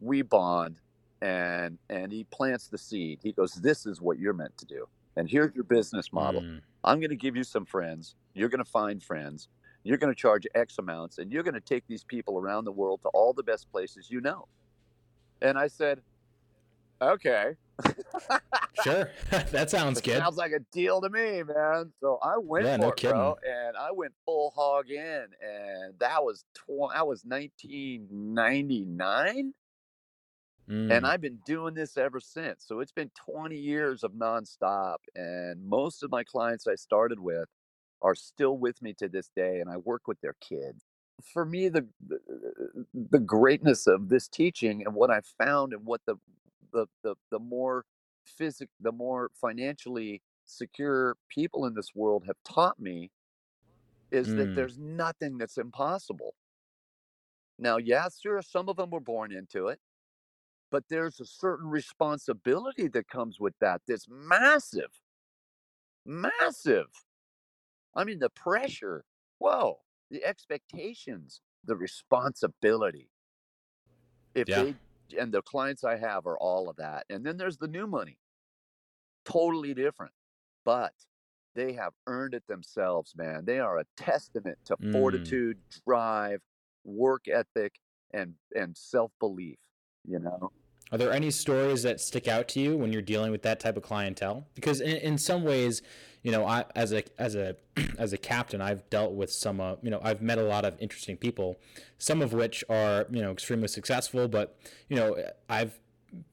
we bond, and and he plants the seed. He goes, This is what you're meant to do. And here's your business model.
Mm.
I'm going to give you some friends. You're going to find friends. You're going to charge X amounts, and you're going to take these people around the world to all the best places you know. And I said, okay.
Sure. that sounds
It
good.
sounds like a deal to me, man. So I went
Yeah,
for
no
it, bro, and I went full hog in, and that was tw- that was 1999,
Mm.
and I've been doing this ever since. So it's been 20 years of nonstop, and most of my clients I started with are still with me to this day, and I work with their kids. For me, the the, the greatness of this teaching and what I found, and what the the the, the more physic, the more financially secure people in this world have taught me, is that
Mm.
there's nothing that's impossible. Now, yes, sure, some of them were born into it, but there's a certain responsibility that comes with that that's massive, massive. I mean, the pressure, whoa, the expectations, the responsibility. If
Yeah.
they and the clients I have are all of that. And then there's the new money, totally different, but they have earned it themselves, man. They are a testament to
Mm.
fortitude, drive, work ethic, and and self belief. You know,
Are there any stories that stick out to you when you're dealing with that type of clientele? Because in, in some ways, you know, I as a as a as a captain, I've dealt with some, uh, you know, I've met a lot of interesting people, some of which are you know extremely successful, but you know, I've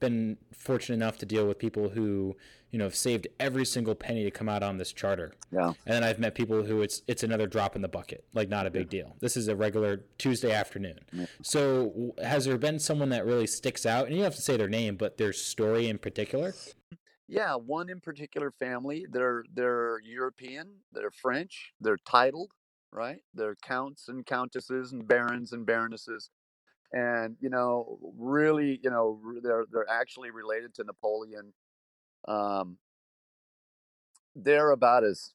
been fortunate enough to deal with people who you know have saved every single penny to come out on this charter.
yeah.
And then I've met people who it's it's another drop in the bucket, like not a big deal. This is a regular Tuesday afternoon.
Yeah.
So, has there been someone that really sticks out? And you don't have to say their name, but their story in particular.
Yeah, one in particular family, they're they're European, they're French, they're titled, right? They're counts and countesses and barons and baronesses. And you know, really, you know, they're they're actually related to Napoleon. Um, they're about as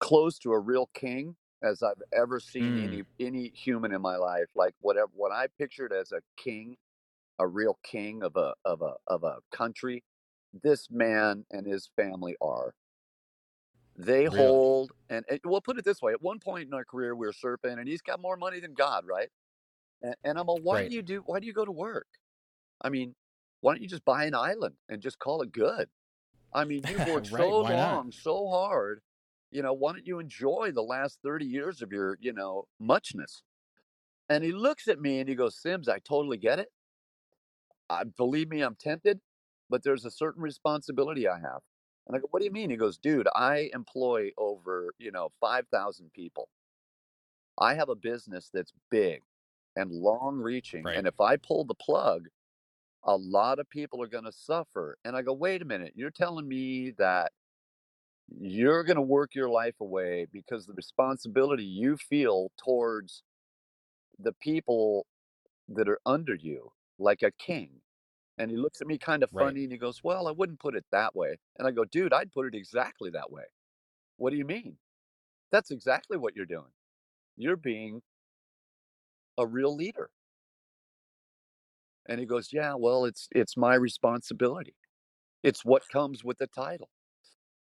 close to a real king as I've ever seen
Mm.
any any human in my life. Like whatever what I pictured as a king, a real king of a of a of a country, this man and his family are. They
Really?
hold and, and we'll put it this way: at one point in our career, we were surfing, and he's got more money than God, right? And, and I'm like, why
Right.
do you do? Why do you go to work? I mean, why don't you just buy an island and just call it good? I mean, you've worked
Right,
so
why not?
long, so hard. You know, why don't you enjoy the last 30 years of your, you know, muchness? And he looks at me and he goes, Sims, I totally get it. I believe me, I'm tempted, but there's a certain responsibility I have. And I go, what do you mean? He goes, dude, I employ over, you know, 5,000 people. I have a business that's big and long reaching.
Right.
And if I pull the plug, a lot of people are going to suffer. And I go, wait a minute, you're telling me that you're going to work your life away because the responsibility you feel towards the people that are under you, like a king. And he looks at me kind of
Right.
funny and he goes, Well, I wouldn't put it that way. And I go, Dude, I'd put it exactly that way. What do you mean? That's exactly what you're doing. You're being a real leader. And he goes, Yeah, well, it's it's my responsibility. It's what comes with the title.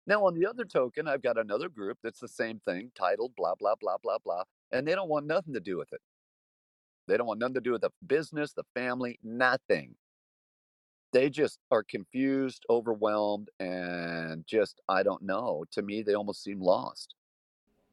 Now, on the other token, I've got another group that's the same thing, titled blah, blah, blah, blah, blah, and they don't want nothing to do with it. They don't want nothing to do with the business, the family, nothing. They just are confused, overwhelmed, and just, I don't know. To me, they almost seem lost.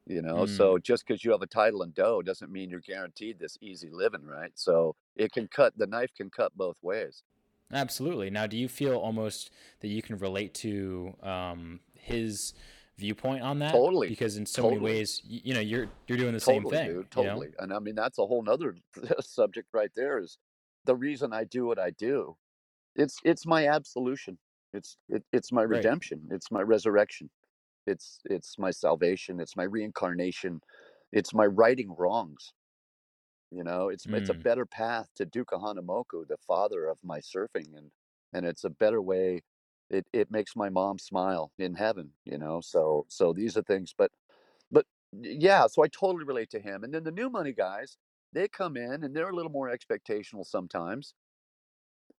You know,
Mm,
so just because you have a title and dough doesn't mean you're guaranteed this easy living, right? So it can cut, the knife can cut both ways.
absolutely. Now, do you feel almost that you can relate to um, his viewpoint on that?
Totally,
Because in so many ways, you, you know, you're you're doing the same thing.
dude,
You know?
totally, and I mean, that's a whole nother subject right there is the reason I do what I do. It's it's my absolution. It's it, it's my
Right.
redemption. It's my resurrection. It's it's my salvation. It's my reincarnation. It's my righting wrongs. You know, it's it's a
Mm,
better path to Duke Kahanamoku, the father of my surfing, and and it's a better way. It it makes my mom smile in heaven. You know, so so these are things, but but yeah, so I totally relate to him. And then the new money guys, they come in and they're a little more expectational sometimes.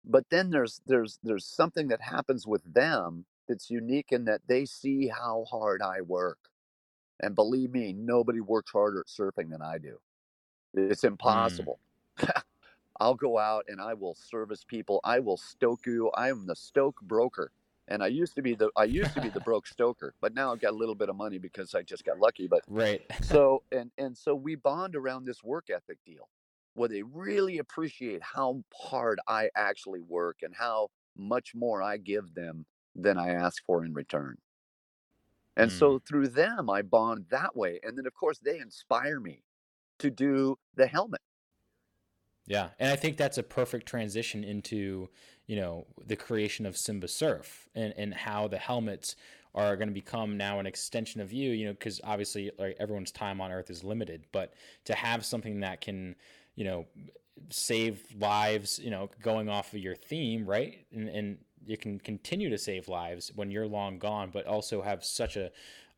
But then there's there's there's something that happens with them that's unique in that they see how hard I work. And believe me, nobody works harder at surfing than I do. It's
mm.
impossible. I'll go out and I will service people. I will stoke you. I am the stoke broker. And I used to be the I used to be the broke stoker, but now I've got a little bit of money because I just got lucky. But
Right.
so and and so we bond around this work ethic deal where they really appreciate how hard I actually work and how much more I give them than I ask for in return. And
Mm.
so through them I bond that way. And then of course they inspire me to do the helmet.
Yeah, and I think that's a perfect transition into, you know, the creation of Simba Surf and and how the helmets are going to become now an extension of you, you know, because obviously like everyone's time on Earth is limited, but to have something that can, you know, save lives, you know, going off of your theme, right? And and you can continue to save lives when you're long gone, but also have such a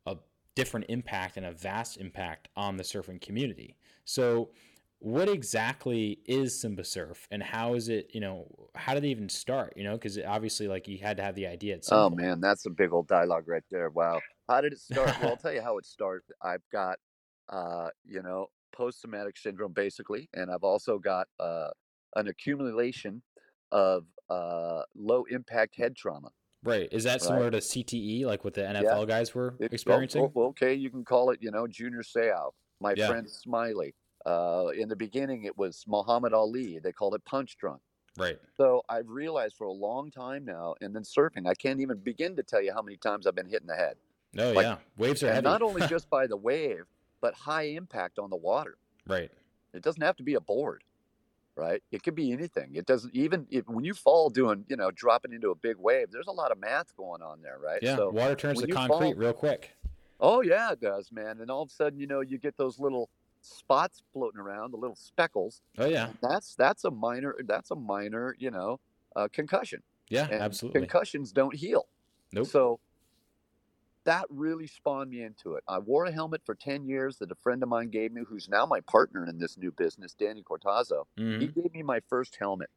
a different impact and a vast impact on the surfing community. So what exactly is Simba Surf and how is it, you know, how did they even start, you know, because obviously like you had to have the idea
Oh
point.
man, that's a big old dialogue right there. Wow. How did it start? Well, I'll tell you how it started. I've got uh, you know, post-traumatic syndrome basically, and I've also got uh an accumulation of uh low impact head trauma,
right. Is that
right?
similar to CTE, like what the
Yeah.
NFL guys were experiencing?
well, okay, you can call it, you know, Junior Seau, my
Yeah.
friend Smiley. Uh, in the beginning, it was Muhammad Ali. They called it punch drunk.
Right.
So I've realized for a long time now, and then surfing, I can't even begin to tell you how many times I've been hit in the head.
Oh,
Like,
yeah. Waves are
and
heavy.
not only just by the wave, but high impact on the water.
right.
It doesn't have to be a board, right? It could be anything. It doesn't even if, when you fall doing, you know, dropping into a big wave. There's a lot of math going on there, right?
Yeah.
So
Water turns to concrete
fall,
real quick.
oh yeah, it does, man. And all of a sudden, you know, you get those little spots floating around, the little speckles,
Oh, yeah.
that's that's a minor that's a minor, you know, uh, concussion.
Yeah,
And
absolutely.
concussions don't heal.
Nope.
So that really spawned me into it. I wore a helmet for 10 years that a friend of mine gave me, who's now my partner in this new business, Danny Cortazzo. He
hmm
gave me my first helmet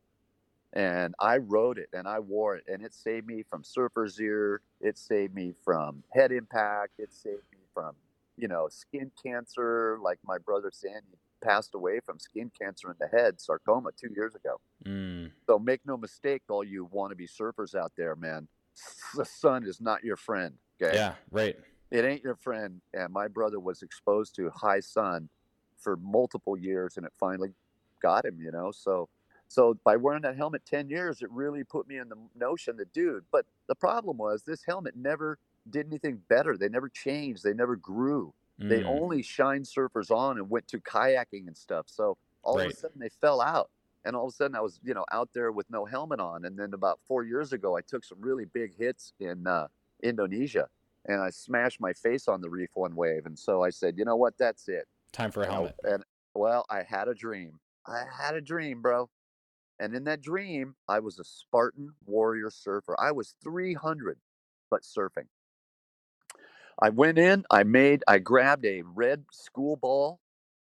and I rode it and I wore it and it saved me from surfer's ear. It saved me from head impact. It saved me from, you know, skin cancer. Like my brother Sandy passed away from skin cancer in the head, sarcoma, two years ago.
Mm.
So make no mistake, all you wannabe surfers out there, man. The sun is not your friend. Okay.
Yeah, right.
It ain't your friend. And my brother was exposed to high sun for multiple years and it finally got him, you know. So so by wearing that helmet 10 years, it really put me in the notion that dude, but the problem was this helmet never did anything better. They never changed, they never grew. They
Mm.
only shined surfers on and went to kayaking and stuff. So all of a sudden they fell out. And all of a sudden I was, you know, out there with no helmet on. And then about four years ago, I took some really big hits in uh, Indonesia and I smashed my face on the reef one wave. And so I said, you know what? That's it.
Time for a
And
helmet.
And well, I had a dream. I had a dream, bro. And in that dream, I was a Spartan warrior surfer. I was 300, but surfing. I went in, I made, I grabbed a red school ball,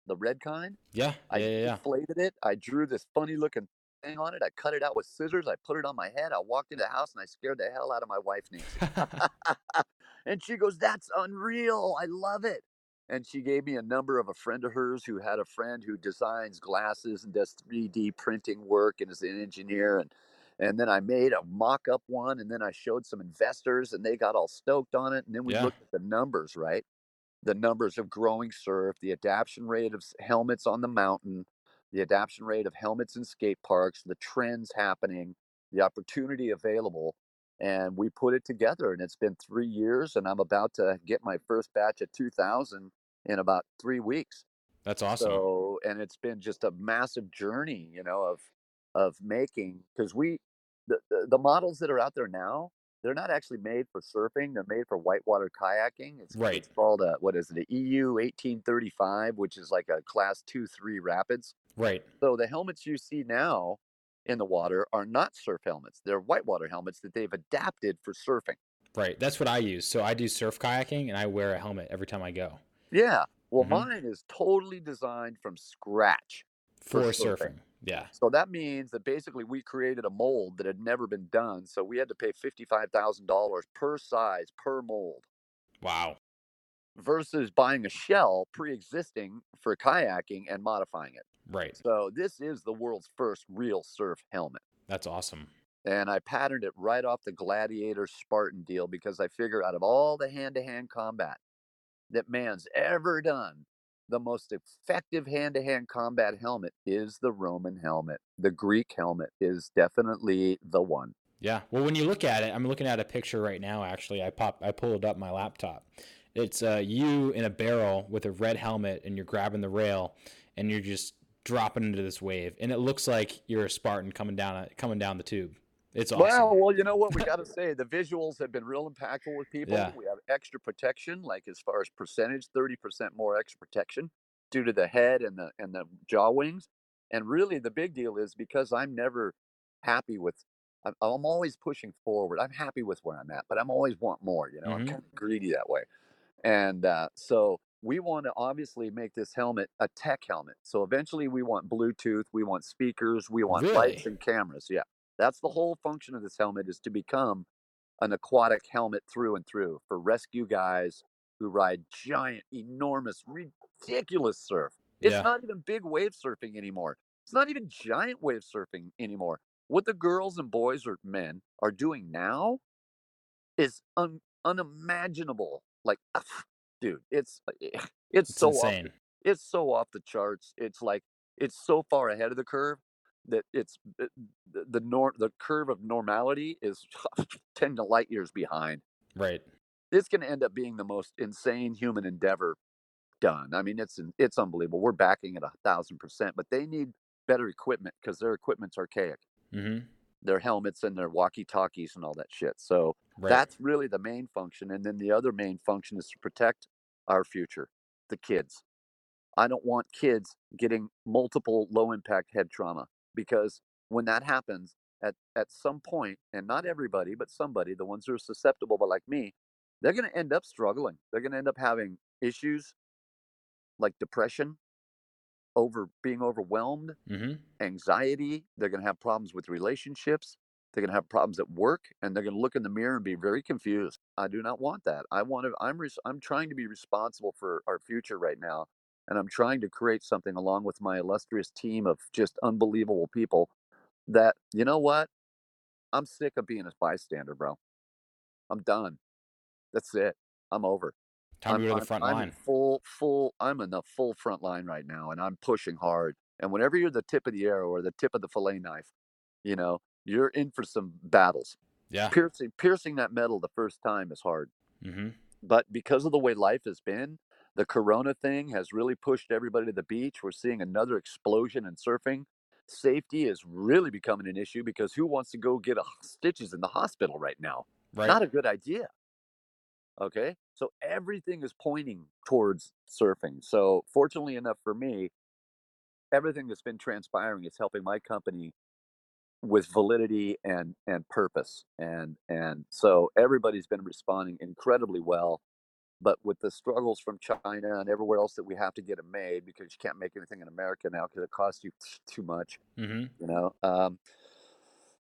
the red kind.
Yeah,
I
yeah, yeah, yeah.
deflated it. I drew this funny looking thing on it. I cut it out with scissors. I put it on my head. I walked into the house and I scared the hell out of my wife, Nancy. and she goes, That's unreal. I love it. And she gave me a number of a friend of hers who had a friend who designs glasses and does 3D printing work and is an engineer. And and then I made a mock up one and then I showed some investors and they got all stoked on it. And then we
Yeah.
looked at the numbers, right? The numbers of growing surf, the adaption rate of helmets on the mountain, the adaption rate of helmets in skate parks, the trends happening, the opportunity available. And we put it together, and it's been three years, and I'm about to get my first batch of 2000 in about three weeks.
That's awesome.
So, and it's been just a massive journey, you know, of of making because we the, the the models that are out there now, they're not actually made for surfing. They're made for whitewater kayaking. It's
Right.
it's called a what is it? A EU 1835, which is like a class two three rapids.
Right.
So the helmets you see now in the water are not surf helmets. They're whitewater helmets that they've adapted for surfing.
Right. That's what I use. So I do surf kayaking and I wear a helmet every time I go
Yeah. Well,
Mhm.
mine is totally designed from scratch.
for,
For
surfing.
surfing.
Yeah.
So that means that basically we created a mold that had never been done. So we had to pay $55,000 per size per mold
Wow.
Versus buying a shell pre existing for kayaking and modifying it.
Right.
So this is the world's first real surf helmet.
That's awesome.
And I patterned it right off the Gladiator Spartan deal because I figure out of all the hand to hand combat that man's ever done, the most effective hand to hand combat helmet is the Roman helmet. The Greek helmet is definitely the one.
Yeah. Well, when you look at it, I'm looking at a picture right now. Actually, I pop, I pulled up my laptop. It's uh, you in a barrel with a red helmet, and you're grabbing the rail, and you're just dropping into this wave, and it looks like you're a Spartan coming down, coming down the tube. It's awesome.
Well, well, you know what we got to say. The visuals have been real impactful with people.
Yeah.
We have extra protection, like as far as percentage, thirty percent more extra protection due to the head and the and the jaw wings. And really, the big deal is because I'm never happy with. I'm, I'm always pushing forward. I'm happy with where I'm at, but I'm always want more. You know, I'm
Mhm.
kind of greedy that way. And uh, so we want to obviously make this helmet a tech helmet. So eventually, we want Bluetooth, we want speakers, we want lights
Really?
and cameras. Yeah, that's the whole function of this helmet is to become an aquatic helmet through and through for rescue guys who ride giant, enormous, ridiculous surf. It's
Yeah.
not even big wave surfing anymore. It's not even giant wave surfing anymore. What the girls and boys or men are doing now is un- unimaginable. Like, dude, it's it's,
It's
so off,
insane.
it's so off the charts. It's like it's so far ahead of the curve that it's it- the the nor the curve of normality is ten to light years behind.
Right.
It's going to end up being the most insane human endeavor done. I mean, it's it's unbelievable. We're backing it a thousand percent, but they need better equipment because their equipment's archaic.
Mm-hmm.
Their helmets and their walkie talkies and all that shit. So
Right.
that's really the main function. And then the other main function is to protect our future, the kids. I don't want kids getting multiple low impact head trauma because when that happens at, at some point, and not everybody, but somebody, the ones who are susceptible, but like me, they're going to end up struggling. They're going to end up having issues like depression, over being overwhelmed,
mm-hmm.
anxiety. They're going to have problems with relationships. They're going to have problems at work, and they're going to look in the mirror and be very confused. I do not want that. I want to. I'm. Res, I'm trying to be responsible for our future right now, and I'm trying to create something along with my illustrious team of just unbelievable people. That you know what? I'm sick of being a bystander, bro. I'm done. That's it. I'm over.
Time
I'm,
to go to the front
I'm
line.
in full, full. I'm in the full front line right now, and I'm pushing hard. And whenever you're the tip of the arrow or the tip of the fillet knife, you know you're in for some battles.
Yeah.
Piercing, piercing that metal the first time is hard.
Mm-hmm.
But because of the way life has been, the Corona thing has really pushed everybody to the beach. We're seeing another explosion in surfing. Safety is really becoming an issue because who wants to go get a, stitches in the hospital right now?
Right.
Not a good idea. Okay. So everything is pointing towards surfing. So fortunately enough for me, everything that's been transpiring is helping my company with validity and and purpose. And and so everybody's been responding incredibly well. But with the struggles from China and everywhere else that we have to get it made because you can't make anything in America now because it costs you too much,
Mm-hmm.
you know. Um,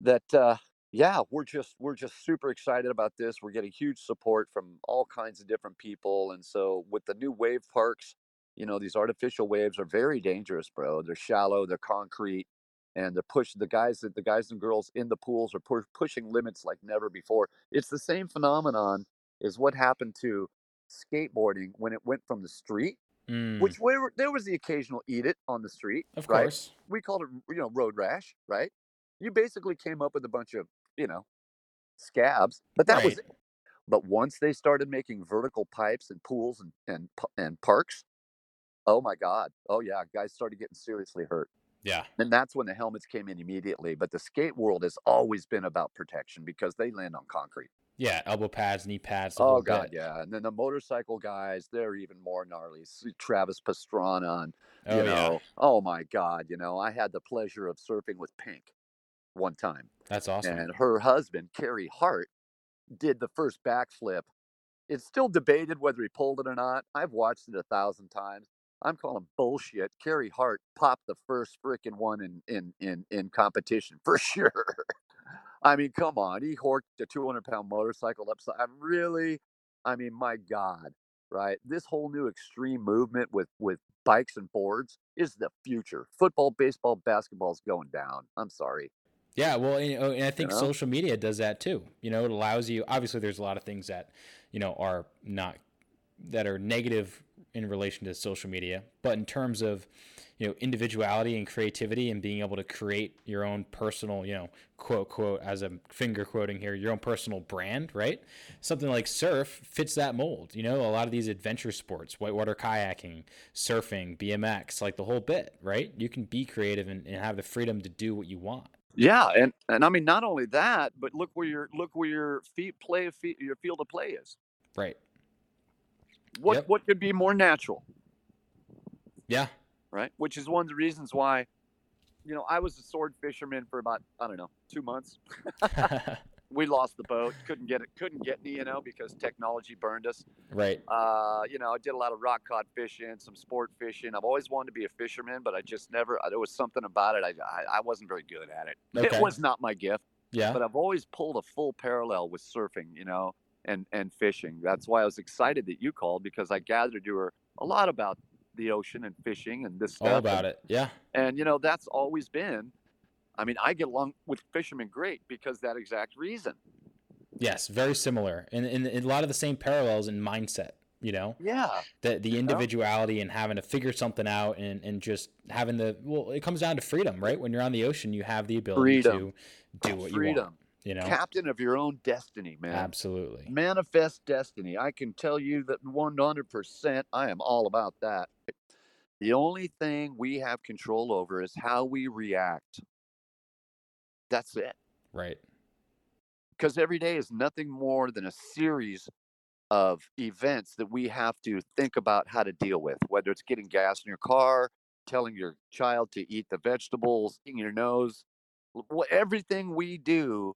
that uh, yeah we're just we're just super excited about this we're getting huge support from all kinds of different people and so with the new wave parks you know these artificial waves are very dangerous bro they're shallow they're concrete and they're push the guys that the guys and girls in the pools are pu- pushing limits like never before it's the same phenomenon as what happened to skateboarding when it went from the street
Mm.
which where there was the occasional eat it on the street
Of
right
course.
we called it you know road rash right you basically came up with a bunch of you know scabs but that was it but once they started making vertical pipes and pools and and, and parks oh my god oh yeah guys started getting seriously hurt
Yeah.
and that's when the helmets came in immediately but the skate world has always been about protection because they land on concrete
Yeah. Elbow pads, knee pads,
oh god
bit.
yeah and then the motorcycle guys they're even more gnarly travis pastrana and
Oh
you
yeah.
know oh my god you know i had the pleasure of surfing with pink one time
That's awesome.
and her husband Carey Hart did the first backflip. It's still debated whether he pulled it or not. I've watched it a thousand times. I'm calling bullshit. Carey Hart popped the first freaking one in in in in competition for sure. I mean, come on, he horked a 200 pound motorcycle upside. I'm really, I mean, my God, right? This whole new extreme movement with with bikes and boards is the future. Football, baseball, basketball's going down. I'm sorry,
Yeah, well, and, oh, and I
you
think
know.
social media does that too. You know, it allows you. Obviously, there's a lot of things that you know are not that are negative in relation to social media, but in terms of you know individuality and creativity and being able to create your own personal, you know, quote quote as I'm finger quoting here, your own personal brand, right? Something like surf fits that mold. You know, a lot of these adventure sports, whitewater kayaking, surfing, BMX, like the whole bit, right? You can be creative and, and have the freedom to do what you want.
Yeah, and and I mean not only that, but look where your look where your feet play fe- your field of play is.
Right.
What
Yep.
what could be more natural,
Yeah.
right? Which is one of the reasons why, you know, I was a sword fisherman for about I don't know two months. We lost the boat, couldn't get it, couldn't get any, you know, because technology burned us.
right.
Uh, you know, I did a lot of rock cod fishing, some sport fishing. I've always wanted to be a fisherman, but I just never. There was something about it. I I, I wasn't very good at it.
Okay.
It was not my gift.
Yeah.
but I've always pulled a full parallel with surfing, you know, and and fishing. That's why I was excited that you called because I gathered you were a lot about the ocean and fishing and this stuff.
All about
and,
it. Yeah.
And you know, that's always been. I mean, I get along with fishermen great because that exact reason.
Yes. Very similar, and, and, and a lot of the same parallels in mindset. You know,
Yeah,
the the individuality and having to figure something out, and and just having the well, it comes down to freedom, right? When you're on the ocean, you have the ability
Freedom.
to do what you want. freedom. You know.
captain of your own destiny, man.
Absolutely.
Manifest destiny. I can tell you that 100% I am all about that. The only thing we have control over is how we react. That's it.
Right.
because every day is nothing more than a series of events that we have to think about how to deal with whether it's getting gas in your car telling your child to eat the vegetables in your nose everything we do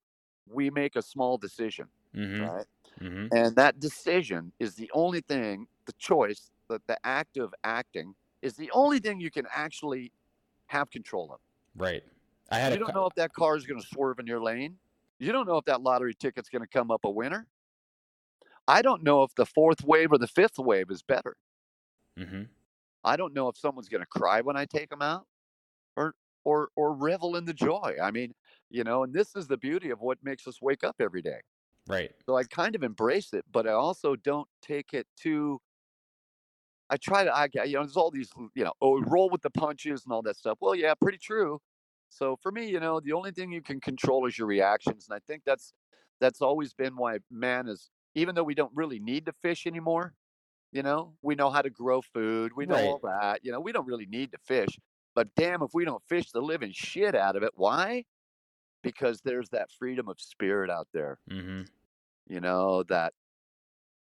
we make a small decision
Mm-hmm.
right
Mm-hmm.
and that decision is the only thing the choice that the act of acting is the only thing you can actually have control of
Right. I had
you don't
co-
know if that car is going to swerve in your lane. You don't know if that lottery ticket's going to come up a winner. I don't know if the fourth wave or the fifth wave is better.
Mm-hmm.
I don't know if someone's going to cry when I take them out or or or revel in the joy. I mean, you know, and this is the beauty of what makes us wake up every day.
Right.
So I kind of embrace it, but I also don't take it too I try to I you know, there's all these, you know, oh, roll with the punches and all that stuff. Well, yeah, pretty true. So for me, you know, the only thing you can control is your reactions, and I think that's that's always been why man is even though we don't really need to fish anymore, you know, we know how to grow food, we know
Right.
all that, you know, we don't really need to fish. But damn if we don't fish the living shit out of it. Why? Because there's that freedom of spirit out there,
Mm-hmm.
you know, that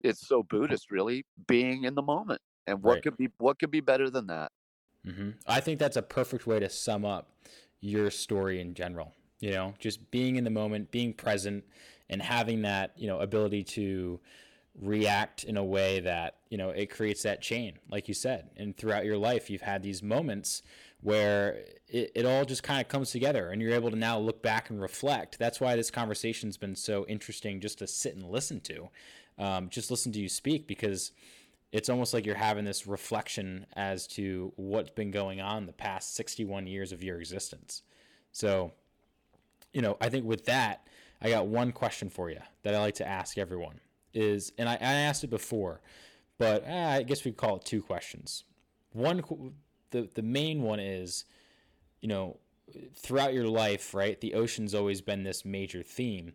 it's so Buddhist, really, being in the moment. And what
Right.
could be what could be better than that?
hmm I think that's a perfect way to sum up your story in general. You know, just being in the moment, being present, and having that you know ability to react in a way that you know it creates that chain, like you said. And throughout your life, you've had these moments where it, it all just kind of comes together, and you're able to now look back and reflect. That's why this conversation's been so interesting, just to sit and listen to, um, just listen to you speak because it's almost like you're having this reflection as to what's been going on the past 61 years of your existence. So, you know, I think with that, I got one question for you that I like to ask everyone is, and I, I asked it before, but eh, I guess we call it two questions. One, the the main one is, you know, throughout your life, right? The ocean's always been this major theme.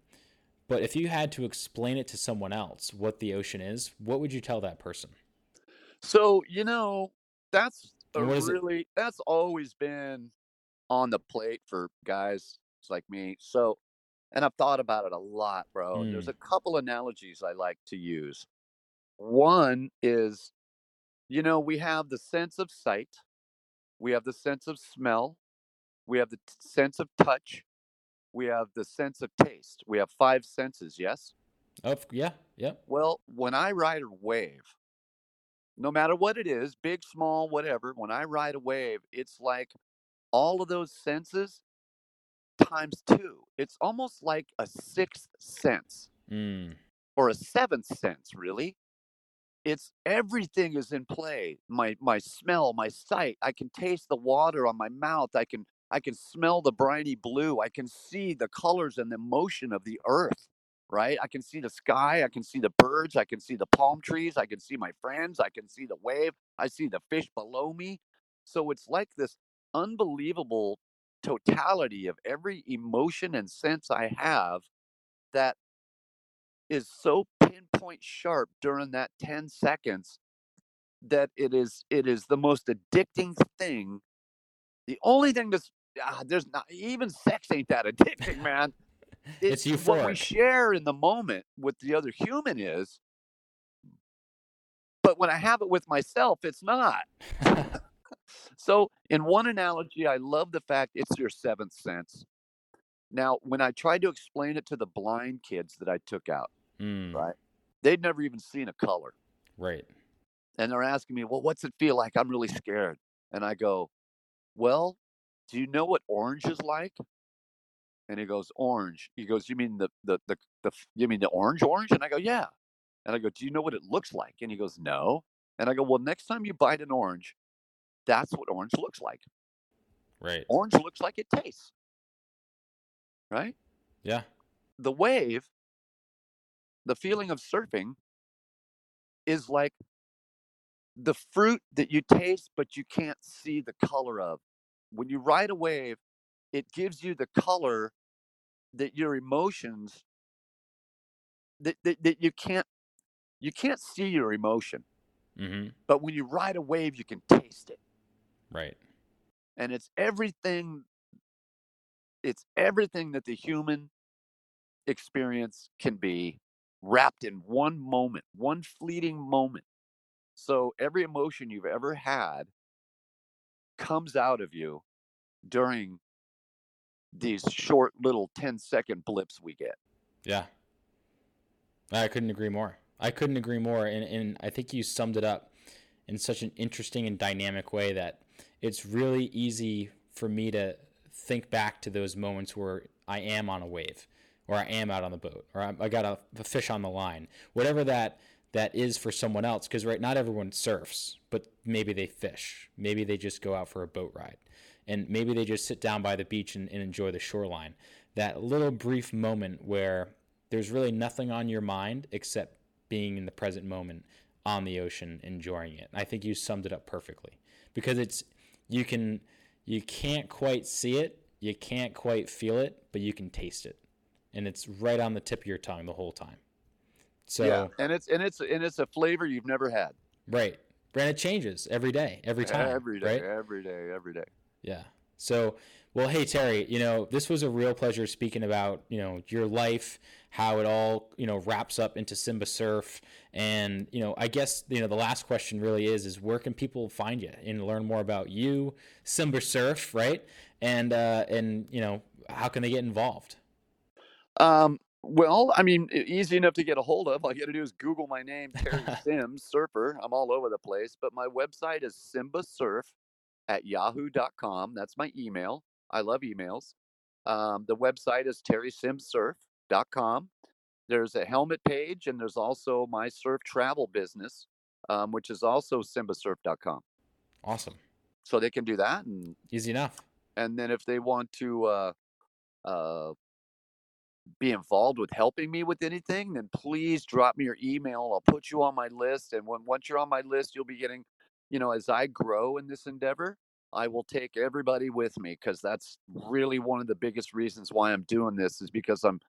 But if you had to explain it to someone else, what the ocean is, what would you tell that person?
So, you know, that's a
And what is it?
really that's always been on the plate for guys like me. So, and I've thought about it a lot, bro. And there's
Mm,
a couple analogies I like to use. One is, you know, we have the sense of sight, we have the sense of smell, we have the t- sense of touch, we have the sense of taste. We have five senses, yes?
oh, yeah, yep.
Well, when I ride a wave, no matter what it is, big, small, whatever, when I ride a wave, it's like all of those senses times two. It's almost like a sixth sense
Mm,
or a seventh sense, really. It's everything is in play. My my smell, my sight. I can taste the water on my mouth. I can I can smell the briny blue. I can see the colors and the motion of the earth. Right? I can see the sky. I can see the birds. I can see the palm trees. I can see my friends. I can see the wave. I see the fish below me. So it's like this unbelievable totality of every emotion and sense I have that is so pinpoint sharp during that 10 seconds that it is it is the most addicting thing the only thing that's ah, there's not even sex ain't that addicting man
it's
it's what we share in the moment with the other human is but when i have it with myself it's not so in one analogy i love the fact it's your seventh sense now when i tried to explain it to the blind kids that i took out
mm,
right they'd never even seen a color
right.
and they're asking me, "Well, what's it feel like? I'm really scared." And I go, "Well, do you know what orange is like?" And he goes, "Orange." He goes, "You mean the the the, the you mean the orange orange?" And I go, "Yeah." And I go, "Do you know what it looks like?" And he goes, "No." And I go, "Well, next time you bite an orange, that's what orange looks like.
Right.
Orange looks like it tastes, right?
Yeah.
The wave, the feeling of surfing is like the fruit that you taste but you can't see the color of. When you ride a wave, it gives you the color that your emotions that, that, that you can't you can't see your emotion.
Mm-hmm.
But when you ride a wave, you can taste it.
Right.
And it's everything it's everything that the human experience can be wrapped in one moment, one fleeting moment. So every emotion you've ever had comes out of you during these short little 10 second blips we get.
Yeah. I couldn't agree more. I couldn't agree more. And, and I think you summed it up in such an interesting and dynamic way that it's really easy for me to think back to those moments where I am on a wave or I am out on the boat or I'm, I got a, a fish on the line, whatever that that is for someone else. Because right, not everyone surfs, but maybe they fish. Maybe they just go out for a boat ride, and maybe they just sit down by the beach and, and enjoy the shoreline. That little brief moment where there's really nothing on your mind except being in the present moment on the ocean enjoying it. I think you summed it up perfectly because it's you can you can't quite see it, you can't quite feel it, but you can taste it. And it's right on the tip of your tongue the whole time. So
yeah, and it's and it's and it's a flavor you've never had.
right. And it changes every day, every time.
Every day,
Right?
every day, every day.
Yeah. So Well, hey Terry, you know this was a real pleasure speaking about you know your life, how it all you know wraps up into Simba Surf, and you know I guess you know the last question really is is where can people find you and learn more about you, Simba Surf, right? And uh, and you know how can they get involved?
Um, well, I mean, easy enough to get a hold of. All you got to do is Google my name, Terry Sims, surfer. I'm all over the place, but my website is Simba Surf at yahoo.com. That's my email. I love emails. Um, the website is terrysimsurf.com. There's a helmet page, and there's also my surf travel business, um, which is also simbasurf.com.
Awesome,
So they can do that, and
easy enough.
and then if they want to uh, uh, be involved with helping me with anything, then please drop me your email. I'll put you on my list, and when once you're on my list, you'll be getting, you know, as I grow in this endeavor, I will take everybody with me because that's really one of the biggest reasons why I'm doing this is because I'm,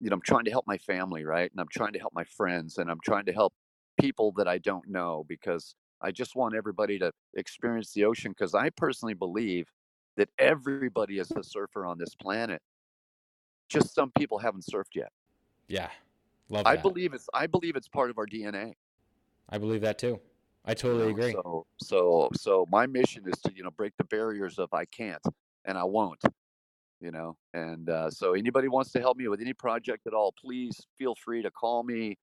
you know, I'm trying to help my family, right, and I'm trying to help my friends, and I'm trying to help people that I don't know because I just want everybody to experience the ocean because I personally believe that everybody is a surfer on this planet. Just some people haven't surfed yet.
Yeah, love that.
I believe it's I believe it's part of our DNA.
I believe that too. I totally agree.
So so so my mission is to you know break the barriers of I can't and I won't. You know, and uh, so anybody wants to help me with any project at all, please feel free to call me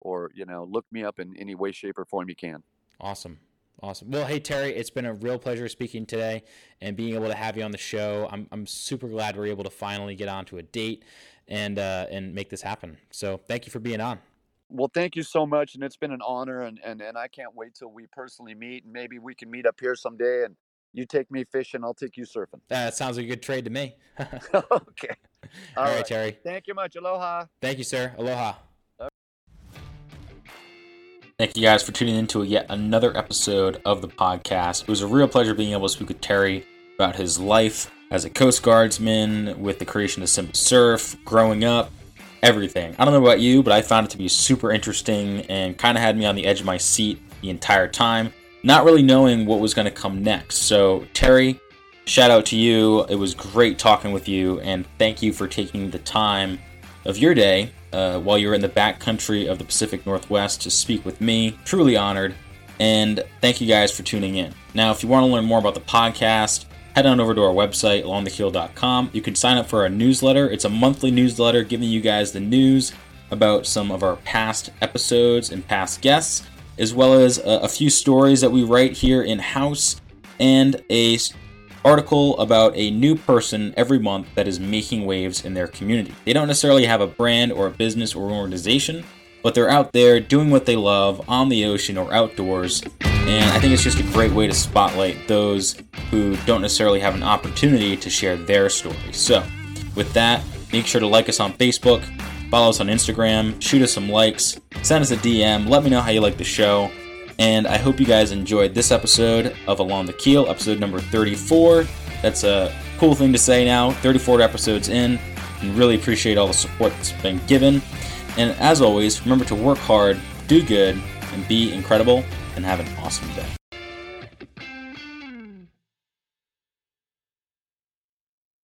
or you know look me up in any way, shape, or form you can.
Awesome. Awesome. Well, hey, Terry, it's been a real pleasure speaking today and being able to have you on the show. I'm, I'm super glad we're able to finally get onto a date and, uh, and make this happen. So thank you for being on.
Well, thank you so much, and it's been an honor, and and and I can't wait till we personally meet, and maybe we can meet up here someday, and you take me fishing, I'll take you surfing.
Uh, that sounds like a good trade to me.
okay.
All right,
right.
Terry.
Thank you much. Aloha.
Thank you, sir. Aloha. Thank you guys for tuning in to yet another episode of the podcast. It was a real pleasure being able to speak with Terry about his life as a Coast Guardsman, with the creation of Simple Surf, growing up, everything. I don't know about you, but I found it to be super interesting and kind of had me on the edge of my seat the entire time, not really knowing what was going to come next. So, Terry, shout out to you. It was great talking with you, and thank you for taking the time of your day uh, while you're in the back country of the Pacific Northwest to speak with me. Truly honored. And thank you guys for tuning in. Now, if you want to learn more about the podcast, head on over to our website, alongthekeel.com. You can sign up for our newsletter. It's a monthly newsletter giving you guys the news about some of our past episodes and past guests, as well as a, a few stories that we write here in house and a article about a new person every month that is making waves in their community. They don't necessarily have a brand or a business or an organization, but they're out there doing what they love on the ocean or outdoors. And I think it's just a great way to spotlight those who don't necessarily have an opportunity to share their story. So, with that, make sure to like us on Facebook, follow us on Instagram, shoot us some likes, send us a DM, let me know how you like the show. And I hope you guys enjoyed this episode of Along the Keel, episode number 34. That's a cool thing to say now, 34 episodes in, and really appreciate all the support that's been given. And as always, remember to work hard, do good, and be incredible, and have an awesome day.